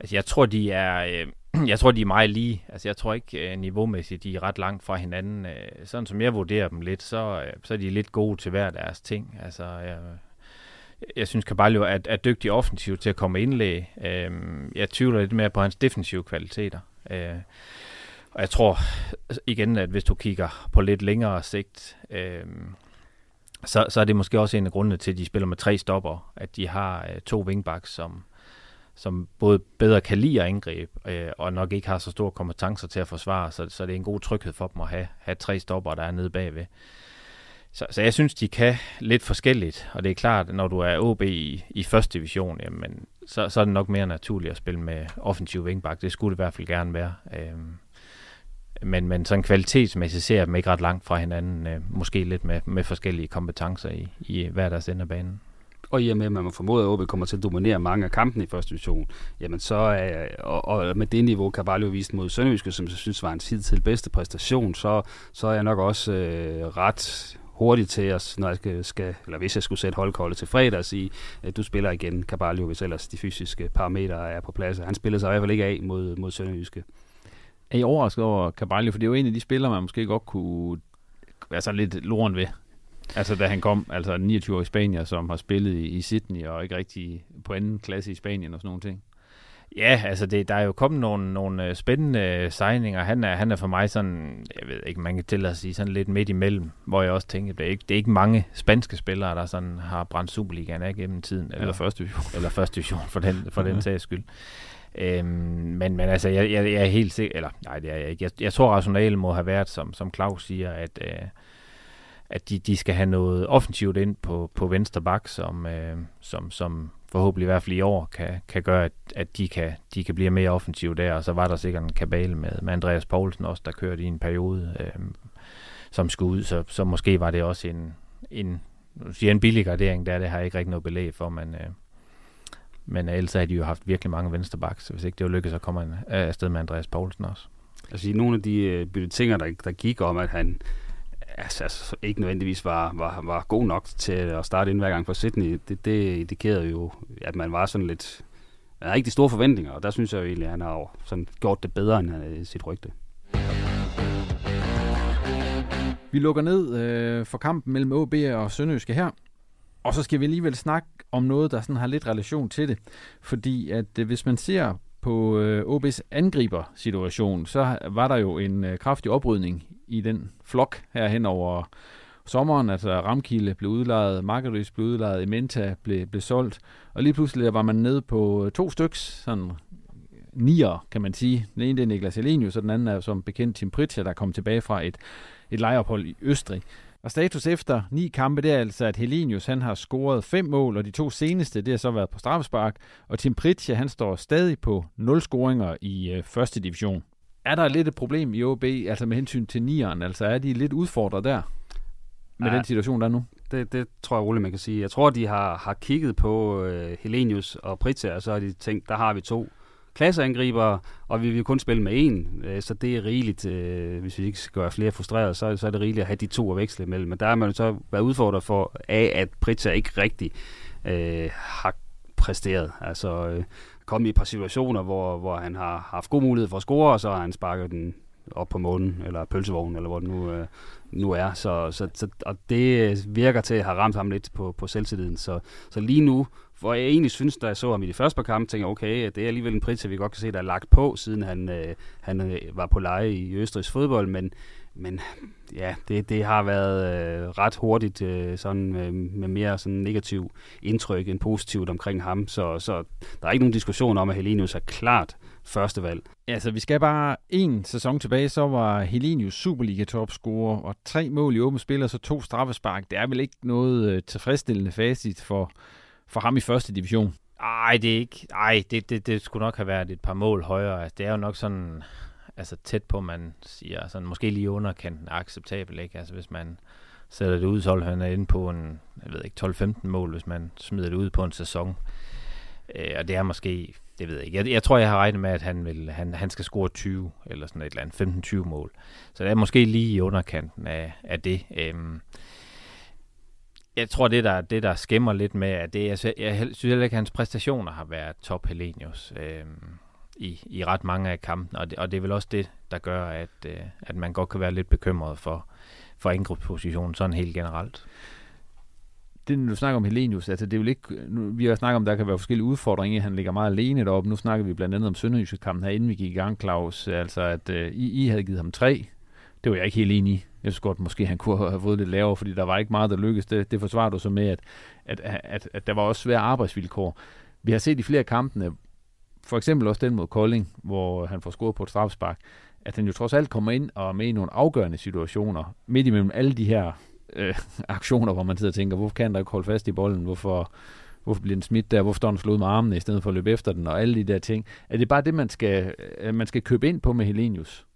Altså, jeg tror, de er... Øh jeg tror, de er meget lige. Altså, jeg tror ikke øh, niveaumæssigt, de er ret langt fra hinanden. Øh, sådan som jeg vurderer dem lidt, så, øh, så er de lidt gode til hver deres ting. Altså, jeg, jeg synes, Caballo er, er dygtig offensivt til at komme indlæg. Jeg tvivler lidt mere på hans defensive kvaliteter. Og jeg tror igen, at hvis du kigger på lidt længere sigt, så, så er det måske også en af grundene til, at de spiller med tre stopper. At de har to wingbacks, som som både bedre kan lide at angribe, øh, og nok ikke har så store kompetencer til at forsvare, så, så det er en god tryghed for dem at have, have tre stopper, der er nede bagved. Så, så jeg synes, de kan lidt forskelligt, og det er klart, at når du er OB i, i første division, jamen, så, så er det nok mere naturligt at spille med offensiv wingback. Det skulle det i hvert fald gerne være. Øh, men, men sådan kvalitetsmæssigt ser jeg dem ikke ret langt fra hinanden, øh, måske lidt med, med forskellige kompetencer i, i hver deres ende af banen og i og med, at man må formode, at OB kommer til at dominere mange af kampene i første division, jamen så er, og, og med det niveau, Carvalho vist mod Sønderjyske, som jeg synes var en tid til bedste præstation, så, så er jeg nok også øh, ret hurtigt til os, når jeg skal, skal, eller hvis jeg skulle sætte holdkoldet til fredag og sige, at du spiller igen Carvalho, hvis ellers de fysiske parametre er på plads. Han spillede sig i hvert fald ikke af mod, mod Sønderjyske. Er I overrasket over Carvalho? For det er jo en af de spillere, man måske godt kunne være så lidt loren ved. Altså da han kom, altså 29 år i Spanien, som har spillet i, i Sydney og ikke rigtig på anden klasse i Spanien og sådan nogle ting. Ja, altså det, der er jo kommet nogle, nogle øh, spændende signinger. Han er, han er for mig sådan, jeg ved ikke, man kan til at sige sådan lidt midt imellem, hvor jeg også tænker, det er ikke, det er ikke mange spanske spillere, der sådan har brændt Superligaen af gennem tiden. Eller, eller første division. Eller første division, for den, for den sags skyld. Øhm, men, men altså, jeg, jeg, jeg er helt sikker, eller nej, det er jeg ikke. Jeg, jeg tror, rationalen må have været, som, som Claus siger, at, øh, at de, de skal have noget offensivt ind på, på venstre bak, som, øh, som, som forhåbentlig i hvert fald i år kan, kan gøre, at, at de, kan, de kan blive mere offensive der. Og så var der sikkert en kabale med, med Andreas Poulsen også, der kørte i en periode, øh, som skulle ud. Så, så måske var det også en, en, siger en billig gradering der, det har jeg ikke rigtig noget belæg for, men, øh, men ellers har de jo haft virkelig mange venstrebacks, så hvis ikke det var lykkedes, så kommer han afsted med Andreas Poulsen også. Altså i nogle af de øh, byttetinger, der, der gik om, at han altså, altså, ikke nødvendigvis var, var, var god nok til at starte ind hver gang for Sydney, det, det indikerede jo, at man var sådan lidt... Man havde ikke de store forventninger, og der synes jeg jo egentlig, at han har sådan gjort det bedre end sit rygte. Vi lukker ned øh, for kampen mellem OB og Sønderjyske her. Og så skal vi alligevel snakke om noget, der sådan har lidt relation til det. Fordi at øh, hvis man ser på øh, OB's angriber-situation, så var der jo en øh, kraftig oprydning i den flok her hen over sommeren. Altså Ramkilde blev udlejet, Margaris blev udlejet, Ementa blev, blev solgt, og lige pludselig var man nede på øh, to styks, sådan nier, kan man sige. Den ene det er Niklas Elenius, og den anden er som bekendt Tim Pritja, der kom tilbage fra et, et lejeophold i Østrig. Og status efter ni kampe, det er altså, at Helenius han har scoret fem mål, og de to seneste, det har så været på straffespark. Og Tim Pritja, han står stadig på nul scoringer i øh, første division. Er der lidt et problem i OB, altså med hensyn til nieren? Altså er de lidt udfordret der med ja, den situation, der er nu? Det, det tror jeg roligt, man kan sige. Jeg tror, de har, har kigget på øh, Helenius og Pritja, og så har de tænkt, der har vi to klasseangriber, og vi vil kun spille med en, øh, så det er rigeligt, øh, hvis vi ikke skal gøre flere frustrerede, så, så er det rigeligt at have de to at veksle imellem. Men der er man så været udfordret for, af at Pritja ikke rigtig øh, har præsteret. Altså øh, kommet i et par situationer, hvor, hvor han har haft god mulighed for at score, og så har han sparket den op på månen, eller pølsevognen, eller hvor den nu, øh, nu er. Så, så, så, og det virker til at have ramt ham lidt på, på selvtilliden. Så, så lige nu, hvor jeg egentlig synes, da jeg så ham i de første par kampe, tænker jeg, okay, det er alligevel en pris, vi godt kan se, der er lagt på, siden han, øh, han øh, var på leje i Østrigs fodbold, men, men ja, det, det har været øh, ret hurtigt øh, sådan, øh, med mere sådan negativ indtryk end positivt omkring ham, så, så der er ikke nogen diskussion om, at Helenius er klart første valg. Ja, så vi skal bare en sæson tilbage, så var Helenius Superliga-topscorer, og tre mål i åbne spil, og så to straffespark. Det er vel ikke noget øh, tilfredsstillende facit for, for ham i første division? Ej, det er ikke. Ej, det, det, det skulle nok have været et par mål højere. Altså, det er jo nok sådan altså tæt på, man siger, sådan måske lige underkanten er acceptabel, ikke? Altså hvis man sætter det ud, så han er inde på en, jeg ved ikke, 12-15 mål, hvis man smider det ud på en sæson. Øh, og det er måske, det ved jeg ikke. Jeg, jeg tror, jeg har regnet med, at han, vil, han, han skal score 20, eller sådan et eller andet, 15-20 mål. Så det er måske lige i underkanten af, af det. Øhm, jeg tror, det der, det der skæmmer lidt med, at det, jeg, jeg synes heller ikke, at hans præstationer har været top Helenius øhm, i, i ret mange af kampene, og det, og det er vel også det, der gør, at, øh, at man godt kan være lidt bekymret for, for angrebspositionen sådan helt generelt det, du snakker om Helenius, altså det er jo ikke, nu, vi har snakket om, der kan være forskellige udfordringer, han ligger meget alene deroppe, nu snakker vi blandt andet om Sønderjyske kampen her, inden vi gik i gang, Claus, altså at øh, I, I havde givet ham tre, det var jeg ikke helt enig i. Jeg synes godt, måske han kunne have fået lidt lavere, fordi der var ikke meget, der lykkedes. Det, det forsvarer du så med, at, at, at, at der var også svære arbejdsvilkår. Vi har set i flere kampene, for eksempel også den mod Kolding, hvor han får scoret på et strafspark, at han jo trods alt kommer ind og er med i nogle afgørende situationer, midt imellem alle de her øh, aktioner, hvor man sidder og tænker, hvorfor kan der ikke holde fast i bolden? Hvorfor, hvorfor bliver den smidt der? Hvorfor står den slået med armene i stedet for at løbe efter den? Og alle de der ting. Er det bare det, man skal, øh, man skal købe ind på med Helenius?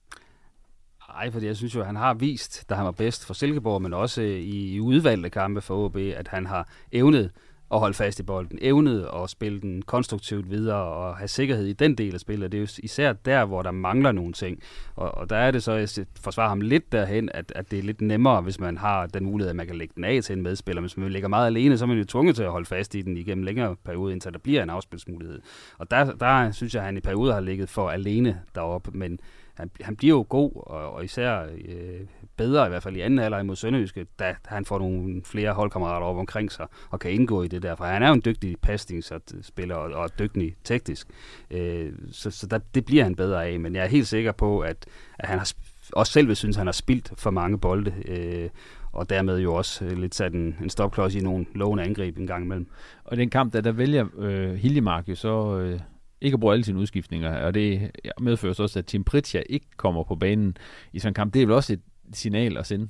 Nej, fordi jeg synes jo, at han har vist, da han var bedst for Silkeborg, men også øh, i, i udvalgte kampe for OB, at han har evnet at holde fast i bolden, evnet at spille den konstruktivt videre og have sikkerhed i den del af spillet. Det er jo især der, hvor der mangler nogle ting. Og, og der er det så, jeg forsvarer ham lidt derhen, at, at det er lidt nemmere, hvis man har den mulighed, at man kan lægge den af til en medspiller. Hvis man ligger meget alene, så er man jo tvunget til at holde fast i den igennem længere periode, indtil der bliver en afspilsmulighed. Og der, der synes jeg, at han i perioder har ligget for alene deroppe, men han, han bliver jo god, og, og især øh, bedre i hvert fald i anden halvleg mod Sønderjyske, da han får nogle flere holdkammerater op omkring sig og kan indgå i det der. For han er jo en dygtig pasningsspiller og, og dygtig teknisk. Øh, så så der, det bliver han bedre af, men jeg er helt sikker på, at, at han har også selv vil synes, at han har spildt for mange bolde. Øh, og dermed jo også øh, lidt sat en, en stopklods i nogle lovende angreb en gang imellem. Og den kamp, der, der vælger øh, Hiljemark jo så øh, ikke at bruge alle sine udskiftninger, og det medfører så også, at Tim Pritja ikke kommer på banen i sådan en kamp. Det er vel også et signal at sende?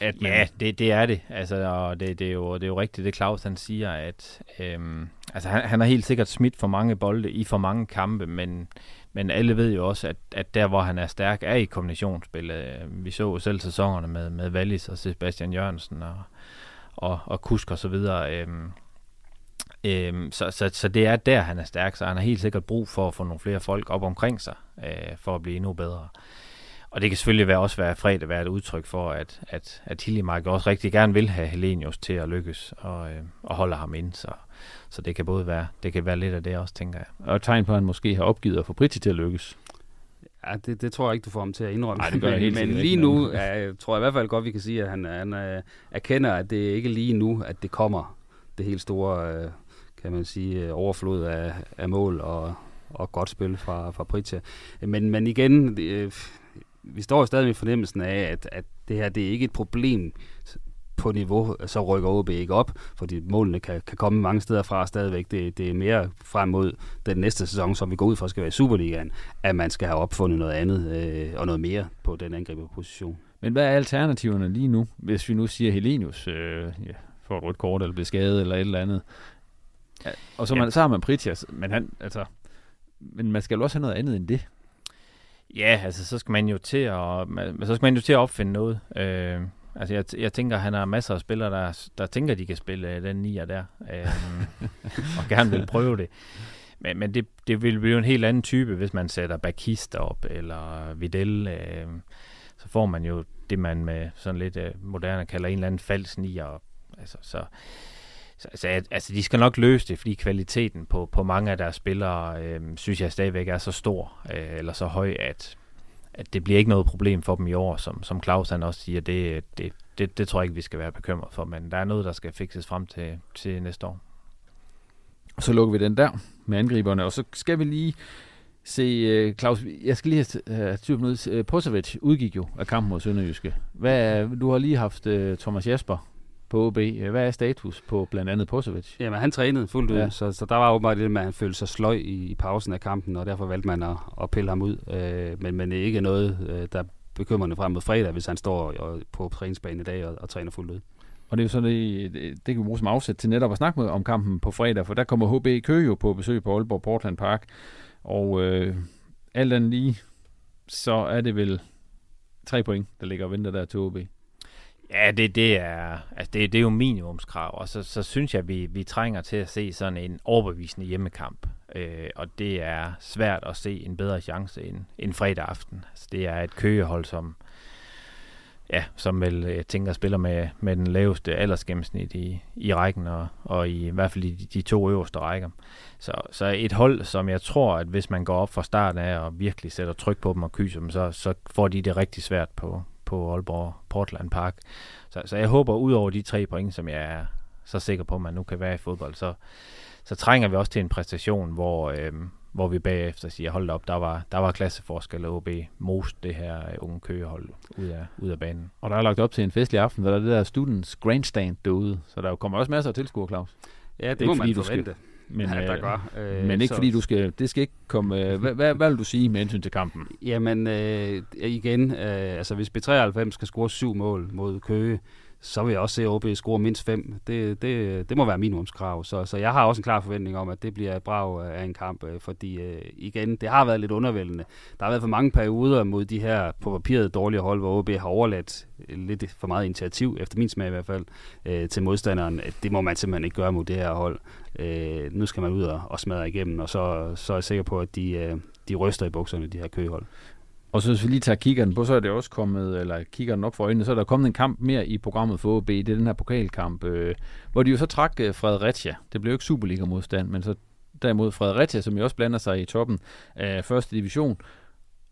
At man... Ja, det, det er det. Altså, og det, det, er jo, det er jo rigtigt, det Claus han siger, at øhm, altså, han, han har helt sikkert smidt for mange bolde i for mange kampe, men, men alle ved jo også, at, at der, hvor han er stærk, er i kombinationsspillet. Vi så selv sæsonerne med, med Wallis og Sebastian Jørgensen og, og, og Kusk og så videre. Øhm, Øhm, så, så, så det er der, han er stærk, så han har helt sikkert brug for at få nogle flere folk op omkring sig, øh, for at blive endnu bedre. Og det kan selvfølgelig være, også være fredag være et udtryk for, at, at, at Hiljemark også rigtig gerne vil have Helenius til at lykkes og, øh, og holde ham ind. Så, så det kan både være, det kan være lidt af det også, tænker jeg. Og tegn på, at han måske har opgivet at få Britti til at lykkes. Ja, det, det tror jeg ikke, du får ham til at indrømme. Nej, det gør jeg helt Men lige nu ja, tror jeg i hvert fald godt, vi kan sige, at han, han uh, erkender, at det ikke lige nu, at det kommer det helt store, uh, kan man sige, øh, overflod af, af mål og, og godt spil fra, fra Pritja. Men, men igen, øh, vi står stadig med fornemmelsen af, at, at det her det er ikke et problem på niveau, så rykker OB ikke op, fordi målene kan, kan komme mange steder fra stadigvæk. Det, det er mere frem mod den næste sæson, som vi går ud fra skal være i Superligaen, at man skal have opfundet noget andet øh, og noget mere på den angriberposition. Men hvad er alternativerne lige nu, hvis vi nu siger Helenius øh, ja, får et rødt kort eller bliver skadet eller et eller andet? Ja, og så, man, ja. så har man Pritjas, men han, altså, men man skal jo også have noget andet end det. Ja, altså så skal man jo til at, så skal man jo til at opfinde noget. Øh, altså jeg, jeg tænker, han har masser af spillere, der, der tænker, de kan spille øh, den nier der, øh, og gerne vil prøve det. men, men det, det vil blive en helt anden type, hvis man sætter Bakista op, eller Vidal. Øh, så får man jo det, man med sådan lidt øh, moderne kalder en eller anden falsk nier. Altså, så, så altså, altså, de skal nok løse det, fordi kvaliteten på, på mange af deres spillere, øh, synes jeg stadigvæk er så stor, øh, eller så høj, at, at det bliver ikke noget problem for dem i år, som, som Claus han også siger, det, det, det, det tror jeg ikke, vi skal være bekymret for, men der er noget, der skal fikses frem til, til næste år. Og så lukker vi den der med angriberne, og så skal vi lige se, uh, Claus, jeg skal lige have styr på noget. Øh, Posevic udgik jo af kampen mod Sønderjyske. Hvad, du har lige haft uh, Thomas Jesper på OB. Hvad er status på blandt andet Posevic? Jamen, han trænede fuldt ud, ja. så, så der var åbenbart det med, at han følte sig sløj i, i pausen af kampen, og derfor valgte man at, at pille ham ud. Uh, men, men det er ikke noget, uh, der bekymrende frem mod fredag, hvis han står og, på træningsbanen i dag og, og træner fuldt ud. Og det er jo så det, det kan vi bruge som afsæt til netop at snakke med om kampen på fredag, for der kommer HB Køge jo på besøg på Aalborg Portland Park. Og øh, alt andet lige, så er det vel tre point, der ligger og venter der til HB. Ja, det, det, er, altså det, det er jo minimumskrav, og så, så synes jeg, at vi, vi trænger til at se sådan en overbevisende hjemmekamp. Øh, og det er svært at se en bedre chance end, end fredag aften. Altså, det er et køgehold, som, ja, som vel, jeg tænker, spiller med, med den laveste aldersgennemsnit i, i rækken, og, og i, i hvert fald i de, de to øverste rækker. Så, så et hold, som jeg tror, at hvis man går op fra starten af og virkelig sætter tryk på dem og kyser dem, så, så får de det rigtig svært på, på Aalborg Portland Park. Så, så jeg håber, ud over de tre point, som jeg er så sikker på, at man nu kan være i fodbold, så, så trænger vi også til en præstation, hvor, øh, hvor vi bagefter siger, hold op, der var, der var klasseforskel, og OB most det her unge køgehold ud af, ud af banen. Og der er lagt op til en festlig aften, der er det der Students Grandstand derude, så der kommer også masser af tilskuere, Claus. Ja, det, det må man forvente. Skal, men, ja, der gør. Øh, men ikke så, fordi du skal, det skal ikke komme, øh, hvad, hvad, hvad vil du sige med hensyn til kampen? Jamen øh, igen, øh, altså hvis B93 skal score syv mål mod Køge, så vil jeg også se OB score mindst fem. Det, det, det må være minimumskrav. Så, så jeg har også en klar forventning om, at det bliver et brag øh, af en kamp, øh, fordi øh, igen, det har været lidt undervældende. Der har været for mange perioder mod de her på papiret dårlige hold, hvor OB har overladt lidt for meget initiativ, efter min smag i hvert fald, til modstanderen. Det må man simpelthen ikke gøre mod det her hold. Nu skal man ud og, smadre igennem, og så, så er jeg sikker på, at de, de ryster i bukserne, de her køhold. Og så hvis vi lige tager kiggeren på, så er det også kommet, eller kiggeren op for øjnene, så er der kommet en kamp mere i programmet for OB. Det er den her pokalkamp, øh, hvor de jo så trak øh, Fredericia. Det blev jo ikke Superliga-modstand, men så derimod Fredericia, som jo også blander sig i toppen af første division.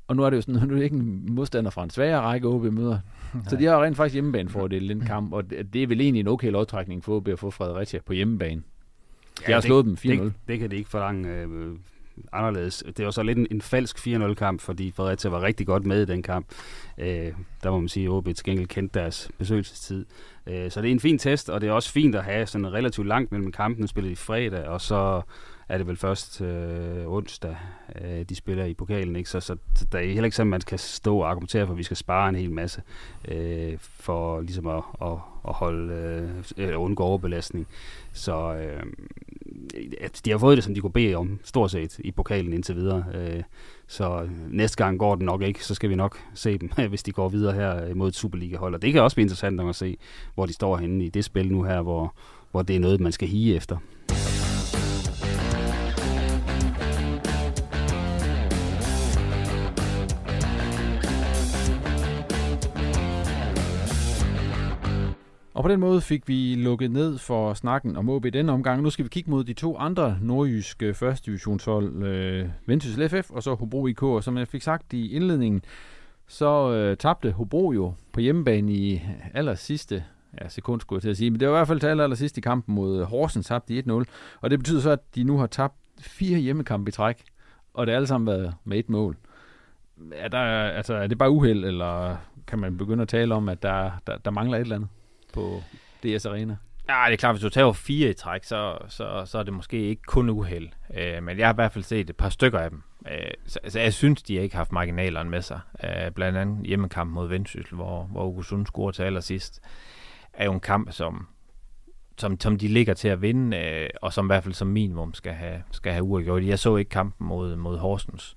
Og nu er det jo sådan, nu er det ikke en modstander fra en sværere række OB møder. Så de har rent faktisk hjemmebane for det den kamp, og det er vel egentlig en okay lodtrækning for OB at få Fredericia på hjemmebane. De ja, har slået dem 4-0. Det, det kan det ikke forlange øh, anderledes. Det var så lidt en, en falsk 4-0-kamp, fordi Fredericia var rigtig godt med i den kamp. Øh, der må man sige, at OB til gengæld kendte deres besøgelsestid. Øh, så det er en fin test, og det er også fint at have sådan relativt langt mellem kampen. spillet i fredag, og så er det vel først øh, onsdag, øh, de spiller i pokalen. Ikke? Så, så, der er heller ikke sådan, at man kan stå og argumentere for, at vi skal spare en hel masse øh, for ligesom at, at, at holde, øh, undgå overbelastning. Så øh, de har fået det, som de kunne bede om, stort set, i pokalen indtil videre. Øh, så næste gang går det nok ikke, så skal vi nok se dem, hvis de går videre her mod et Superliga-hold. Og det kan også blive interessant at se, hvor de står henne i det spil nu her, hvor, hvor det er noget, man skal hige efter. Og på den måde fik vi lukket ned for snakken om OB denne omgang. Nu skal vi kigge mod de to andre nordjyske første divisionshold, øh, Vendsyssel FF og så Hobro IK. Og som jeg fik sagt i indledningen, så øh, tabte Hobro jo på hjemmebane i aller sidste ja, sekund, skulle jeg til at sige. Men det var i hvert fald til aller, aller sidste i kampen mod Horsens, tabte de 1-0. Og det betyder så, at de nu har tabt fire hjemmekampe i træk, og det har alle sammen været med et mål. Er, der, altså, er det bare uheld, eller kan man begynde at tale om, at der, der, der mangler et eller andet? På DS Arena? Ja, det er klart, hvis du tager fire i træk, så, så, så er det måske ikke kun uheld. Øh, men jeg har i hvert fald set et par stykker af dem. Øh, så, så jeg synes, de har ikke haft marginalerne med sig. Øh, blandt andet hjemmekampen mod Vendsyssel, hvor, hvor Augustsund scorer til allersidst. Er jo en kamp, som, som, som de ligger til at vinde, øh, og som i hvert fald som minimum skal have, skal have uafgjort. Jeg så ikke kampen mod, mod Horsens.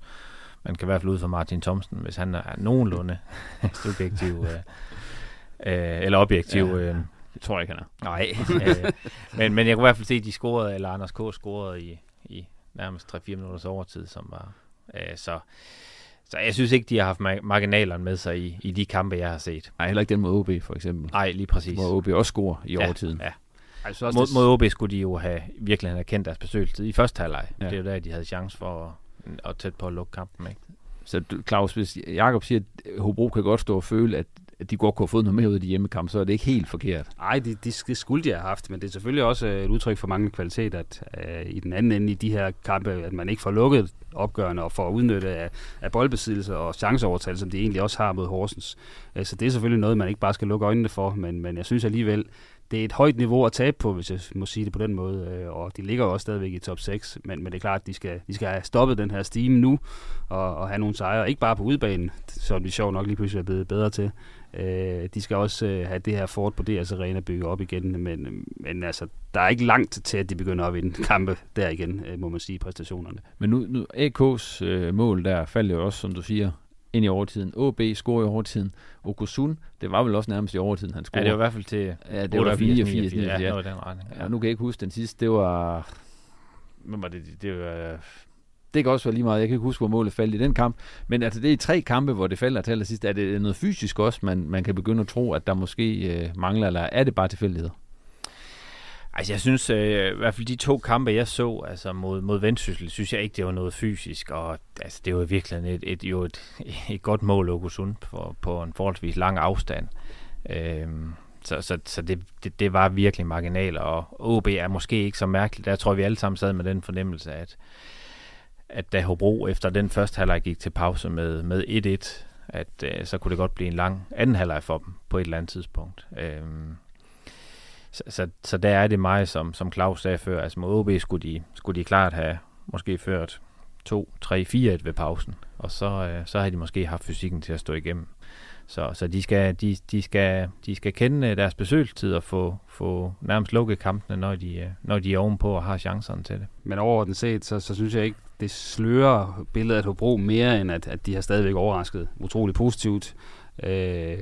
Man kan i hvert fald ud fra Martin Thomsen, hvis han er nogenlunde subjektiv. Øh, øh, eller objektiv. Ja. Øh, det tror jeg ikke, han er. Nej, øh, men, men jeg kunne i hvert fald se, at de scorede, eller Anders K. scorede i, i nærmest 3-4 minutters overtid, som var... Øh, så, så jeg synes ikke, de har haft marginalerne med sig i, i de kampe, jeg har set. Nej, heller ikke den mod OB, for eksempel. Nej, lige præcis. Hvor OB også scorer i ja, overtiden. Ja. Altså også mod, mod OB skulle de jo have virkelig have kendt deres besøgelse i første halvleg. Ja. Det er jo der, de havde chance for at, at tæt på at lukke kampen. Ikke? Så Claus, hvis Jakob siger, at Hobro kan godt stå og føle, at de godt kunne have fået noget mere ud af de hjemmekampe, så er det ikke helt forkert. Nej, det, det, det skulle de have haft, men det er selvfølgelig også øh, et udtryk for mange kvalitet, at øh, i den anden ende i de her kampe, at man ikke får lukket opgørende og får udnyttet af, af boldbesiddelse og chanceovertagelse, som de egentlig også har mod Horsens. Øh, så det er selvfølgelig noget, man ikke bare skal lukke øjnene for, men, men jeg synes alligevel, det er et højt niveau at tabe på, hvis jeg må sige det på den måde, øh, og de ligger jo også stadigvæk i top 6, men, men det er klart, at de skal, de skal have stoppet den her stime nu, og, og have nogle sejre, ikke bare på udbanen, som de sjov nok lige pludselig er blevet bedre til, Øh, de skal også øh, have det her fort på deres arena bygget op igen, men, men altså, der er ikke langt til, at de begynder at vinde kampe der igen, øh, må man sige, præstationerne. Men nu, nu AK's øh, mål der faldt jo også, som du siger, ind i overtiden. OB scorer i overtiden. Okusun, det var vel også nærmest i overtiden, han scorede. Ja, det var i hvert fald til ja, det var 84, 89, ja, ja. Ja. ja. nu kan jeg ikke huske den sidste, det var... Hvad var det? Det var det kan også være lige meget. Jeg kan ikke huske, hvor målet faldt i den kamp. Men altså, det er i tre kampe, hvor det falder til allersidst. Er det noget fysisk også, man, man kan begynde at tro, at der måske øh, mangler, eller er det bare tilfældigheder? Altså, jeg synes øh, i hvert fald de to kampe, jeg så altså mod, mod Vendsyssel, synes jeg ikke, det var noget fysisk. Og altså, det var virkelig et, et, jo et, et godt mål, Augustsund, på, på en forholdsvis lang afstand. Øh, så, så, så det, det, det var virkelig marginal, og OB er måske ikke så mærkeligt. Der tror vi alle sammen sad med den fornemmelse, at at da Hobro efter den første halvleg gik til pause med, med 1-1, at øh, så kunne det godt blive en lang anden halvleg for dem på et eller andet tidspunkt. Øh, så, så, så der er det mig, som, som Claus sagde før, altså med OB skulle de, skulle de klart have måske ført 2, 3, 4 ved pausen, og så, øh, så har de måske haft fysikken til at stå igennem. Så, så de, skal, de, de, skal, de skal kende øh, deres besøgelsestid og få, få nærmest lukket kampene, når de, øh, når de er ovenpå og har chancerne til det. Men overordnet set, så, så synes jeg ikke, det slører billedet af Hobro mere, end at, at de har stadigvæk overrasket utrolig positivt. Øh,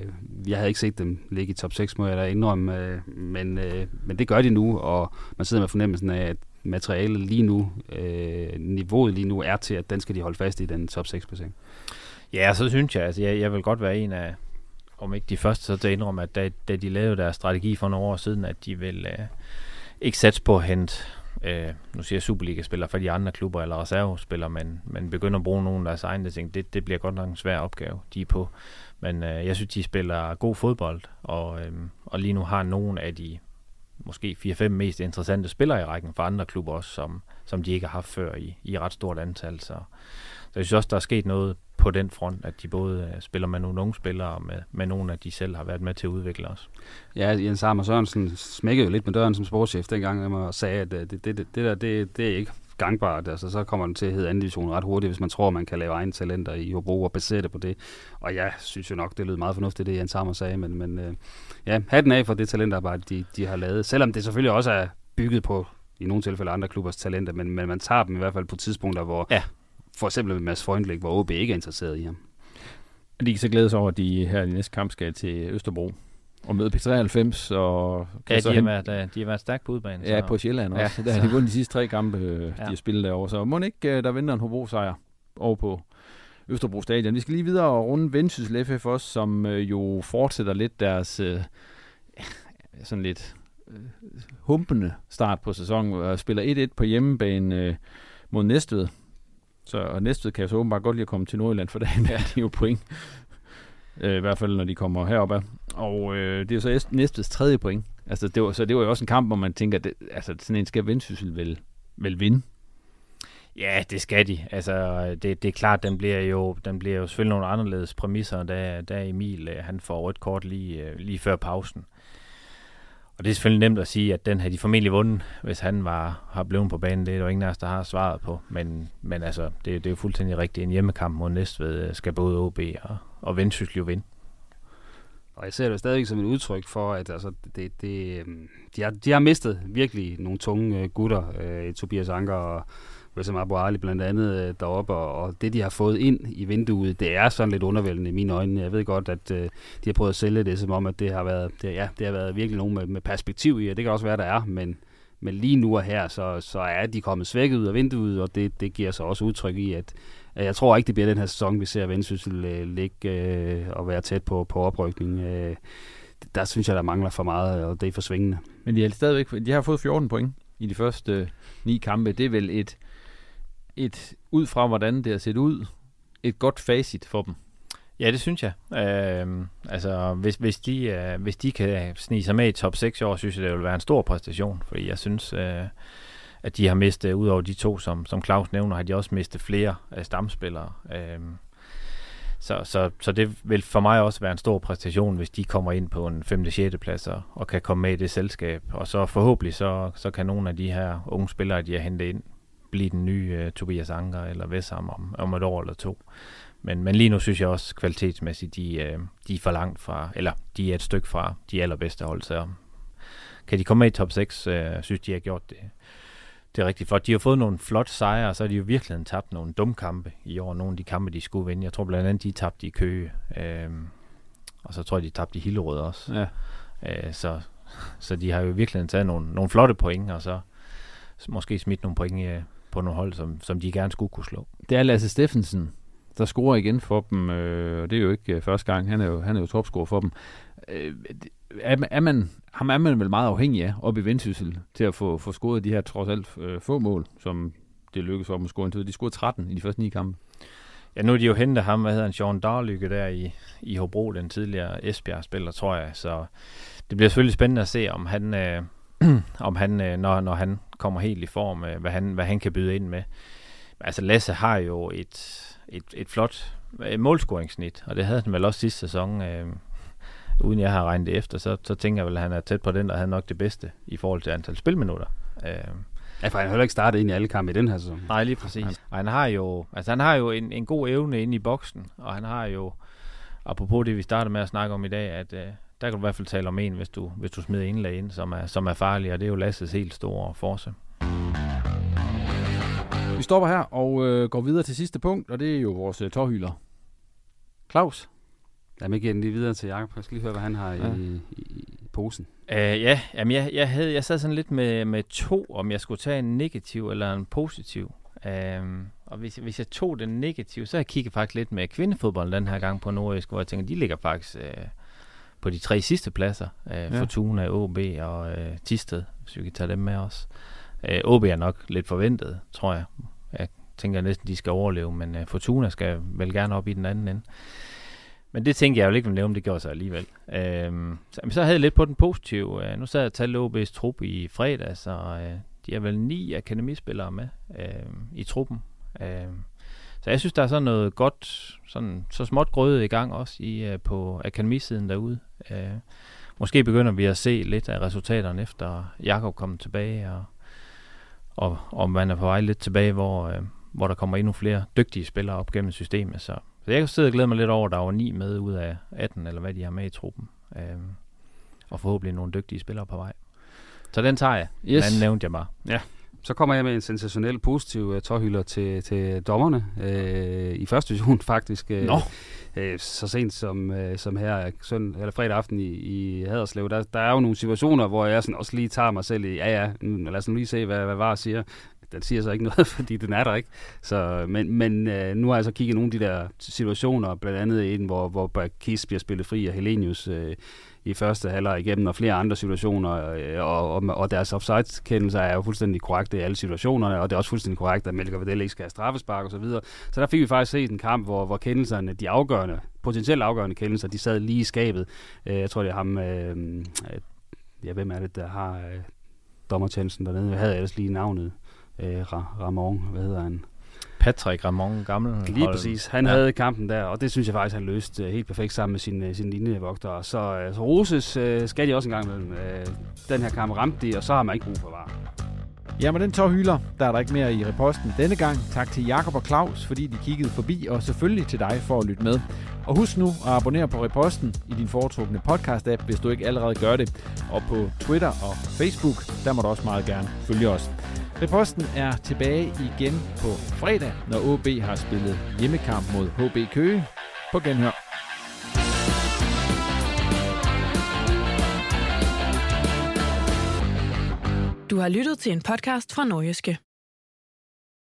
jeg havde ikke set dem ligge i top 6, må jeg da indrømme, øh, men, øh, men det gør de nu, og man sidder med fornemmelsen af, at materialet lige nu, øh, niveauet lige nu er til, at den skal de holde fast i, den top 6 placering. Ja, så synes jeg, altså jeg, jeg vil godt være en af, om ikke de første, så til at indrømme, at da, da de lavede deres strategi for nogle år siden, at de vil øh, ikke satse på at hente øh, nu siger jeg Superliga-spillere for de andre klubber eller reservespillere, men, men begynder at bruge nogle af deres egne ting, det, det bliver godt nok en svær opgave, de er på. Men øh, jeg synes, de spiller god fodbold, og, øh, og lige nu har nogle af de måske 4-5 mest interessante spillere i rækken for andre klubber også, som, som de ikke har haft før i, i ret stort antal. Så, så jeg synes også, der er sket noget på den front, at de både øh, spiller med nogle unge spillere og med, med nogle af de selv har været med til at udvikle os. Ja, Jens Armer Sørensen smækkede jo lidt med døren som sportschef dengang og sagde, at øh, det, det, det, det der, det, det er ikke gangbart. Altså, så kommer den til at hedde anden division ret hurtigt, hvis man tror, man kan lave egne talenter i Hobro og basere det på det. Og jeg synes jo nok, det lød meget fornuftigt, det Jens Armer sagde, men, men øh, ja, hatten af for det talentarbejde, de, de har lavet. Selvom det selvfølgelig også er bygget på i nogle tilfælde andre klubbers talenter, men, men man tager dem i hvert fald på tidspunkter, hvor ja for eksempel med Mads Freundlich, hvor OB ikke er interesseret i ham. De kan så glæde sig over, at de her i næste kamp skal til Østerbro og møde P93. Og kan ja, de, har været, øh, de har været stærkt på udbanen. Ja, på Sjælland også. Ja, der har de vundet de sidste tre kampe, øh, de ja. har spillet derovre. Så må ikke, øh, der venter en Hobro-sejr over på Østerbro Stadion. Vi skal lige videre og runde Vendsyssel FF også, som jo fortsætter lidt deres øh, sådan lidt øh, humpende start på sæsonen. Og spiller 1-1 på hjemmebane øh, mod Næstved. Så og Næstved kan jeg så åbenbart godt lide at komme til Nordjylland, for dagen er de jo point. Øh, I hvert fald, når de kommer herop af. Og øh, det er jo så Næstveds tredje point. Altså, det var, så det var jo også en kamp, hvor man tænker, det, altså, sådan en skal Vendsyssel vel, vel vinde. Ja, det skal de. Altså, det, det er klart, den bliver jo, den bliver jo selvfølgelig nogle anderledes præmisser, da, da Emil øh, han får rødt kort lige, øh, lige før pausen. Og det er selvfølgelig nemt at sige, at den har de formentlig vundet, hvis han var, har blevet på banen. Det er der ingen af os, der har svaret på. Men, men altså, det, det er jo fuldstændig rigtigt. En hjemmekamp mod Næstved øh, skal både OB og, og Vendsyssel jo vinde. Og jeg ser det stadigvæk som et udtryk for, at altså, det, det, øhm, de, har, de har mistet virkelig nogle tunge øh, gutter. Øh, Tobias Anker og Wessam Abu Ali blandt andet øh, deroppe, og, og det, de har fået ind i vinduet, det er sådan lidt undervældende i mine øjne. Jeg ved godt, at øh, de har prøvet at sælge det som om, at det har været, det, ja, det har været virkelig nogen med, med perspektiv i, og det kan også være, der er, men, men lige nu og her, så, så er de kommet svækket ud af vinduet, og det, det giver sig også udtryk i, at, jeg tror ikke, det bliver den her sæson, vi ser Vendsyssel øh, ligge øh, og være tæt på, på oprykning. Øh, der synes jeg, der mangler for meget, og det er for svingende. Men de, har stadigvæk, de har fået 14 point i de første øh, ni kampe. Det er vel et, et, ud fra hvordan det har set ud, et godt facit for dem. Ja, det synes jeg. Øh, altså, hvis, hvis, de, øh, hvis de kan snige sig med i top 6 år, synes jeg, det vil være en stor præstation. Fordi jeg synes, øh, at de har mistet, øh, ud over de to, som, som Claus nævner, har de også mistet flere øh, stamspillere. Øh, så, så, så det vil for mig også være en stor præstation, hvis de kommer ind på en 5. 6. plads og, og kan komme med i det selskab. Og så forhåbentlig så, så kan nogle af de her unge spillere, de har hentet ind, blive den nye uh, Tobias Anker eller Vessam om, om et år eller to. Men, men lige nu synes jeg også kvalitetsmæssigt, de, uh, de er for langt fra, eller de er et stykke fra de allerbedste hold. Så kan de komme med i top 6, uh, synes de har gjort det, det er rigtig flot. De har fået nogle flot sejre, og så har de jo virkelig tabt nogle dumme kampe i år. Nogle af de kampe, de skulle vinde. Jeg tror blandt andet, de tabte i Køge. Øhm, og så tror jeg, de tabte i Hillerød også. Ja. Øh, så, så de har jo virkelig taget nogle, nogle flotte point, og så måske smidt nogle point øh, på nogle hold, som, som de gerne skulle kunne slå. Det er Lasse Steffensen, der scorer igen for dem, øh, og det er jo ikke øh, første gang. Han er jo, han er jo topscorer for dem. Øh, er, er man, ham er man vel meget afhængig af op i Vendsyssel til at få, få scoret de her trods alt øh, få mål, som det lykkedes for dem at score indtil. De scorede 13 i de første ni kampe. Ja, nu er de jo hentet ham, hvad hedder han, Sean Darlykke der i, i Hobro, den tidligere Esbjerg-spiller, tror jeg. Så det bliver selvfølgelig spændende at se, om han, øh, om han øh, når, når han kommer helt i form, øh, hvad, han, hvad han kan byde ind med. Altså Lasse har jo et, et, et flot øh, målscoringssnit, og det havde han vel også sidste sæson. Øh, uden jeg har regnet det efter, så, så tænker jeg vel, at han er tæt på den, der havde nok det bedste i forhold til antal spilminutter. Øh, Ja, for han har heller ikke startet ind i alle kampe i den her sæson. Nej, lige præcis. Han, og han har jo, altså han har jo en, en god evne inde i boksen, og han har jo, apropos det, vi startede med at snakke om i dag, at øh, der kan du i hvert fald tale om en, hvis du, hvis du smider indlag ind, som er, som er farlig, og det er jo Lasses helt store force. Vi stopper her og øh, går videre til sidste punkt, og det er jo vores øh, tårhyler. Claus? Jamen, den lige videre til Jacob. Jeg skal lige høre, hvad han har ja. i, i, i posen. Uh, ja, jamen jeg, jeg, havde, jeg sad sådan lidt med, med to, om jeg skulle tage en negativ eller en positiv. Uh, og hvis, hvis jeg tog den negativ, så har jeg kigget faktisk lidt med kvindefodbold den her gang på Nordjysk, hvor jeg tænker, de ligger faktisk uh, på de tre sidste pladser. Uh, ja. Fortuna, OB og uh, Tisted, hvis vi kan tage dem med os. Uh, OB er nok lidt forventet, tror jeg. Jeg tænker næsten, de skal overleve, men uh, Fortuna skal vel gerne op i den anden ende. Men det tænkte jeg jo ikke ville nævne, det gjorde sig alligevel. Øhm, så, så havde jeg lidt på den positive. Øh, nu sad jeg og talte OB's trup i fredag, så øh, de har vel ni akademispillere med øh, i truppen. Øh, så jeg synes, der er sådan noget godt, sådan, så småt grøde i gang også i, øh, på akademisiden derude. Øh, måske begynder vi at se lidt af resultaterne efter Jakob kom tilbage, og, og, og man er på vej lidt tilbage, hvor, øh, hvor der kommer endnu flere dygtige spillere op gennem systemet. Så så jeg kan sidde og glæde mig lidt over, at der var ni med ud af 18, eller hvad de har med i truppen. Øhm, og forhåbentlig nogle dygtige spillere på vej. Så den tager jeg. Yes. Den nævnte jeg bare. Ja. Så kommer jeg med en sensationel positiv uh, tårhylder til, til dommerne uh, i første division faktisk. Uh, Nå. Uh, så sent som, uh, som her søn, eller fredag aften i, i Haderslev, der, der er jo nogle situationer, hvor jeg sådan også lige tager mig selv i, ja ja, lad os nu lige se, hvad, hvad VAR siger den siger så ikke noget, fordi den er der ikke. Så, men men øh, nu har jeg så kigget nogle af de der situationer, blandt andet en, hvor, hvor Bakis bliver spillet fri af Helenius øh, i første halvleg igennem, og flere andre situationer, øh, og, og, og deres offside-kendelser er jo fuldstændig korrekte i alle situationerne, og det er også fuldstændig korrekt, at Melker Vedel ikke skal have straffespark og så videre. Så der fik vi faktisk set en kamp, hvor, hvor kendelserne, de afgørende, potentielt afgørende kendelser, de sad lige i skabet. Øh, jeg tror, det er ham, øh, ja, hvem er det, der har øh, dommertjenesten dernede? Jeg havde ellers lige navnet øh, Ramon, hvad hedder han? Patrick Ramon, gammel Lige hold. præcis. Han ja. havde kampen der, og det synes jeg faktisk, han løste uh, helt perfekt sammen med sin, uh, sin linjevogter. Så, uh, så Roses uh, skal de også en gang med Uh, den her kamp ramte de, og så har man ikke brug for var. Ja, men den tår hylder, der er der ikke mere i reposten denne gang. Tak til Jakob og Claus, fordi de kiggede forbi, og selvfølgelig til dig for at lytte med. Og husk nu at abonnere på reposten i din foretrukne podcast-app, hvis du ikke allerede gør det. Og på Twitter og Facebook, der må du også meget gerne følge os. Reposten er tilbage igen på fredag, når OB har spillet hjemmekamp mod HB Køge. På genhør. Du har lyttet til en podcast fra Norgeske.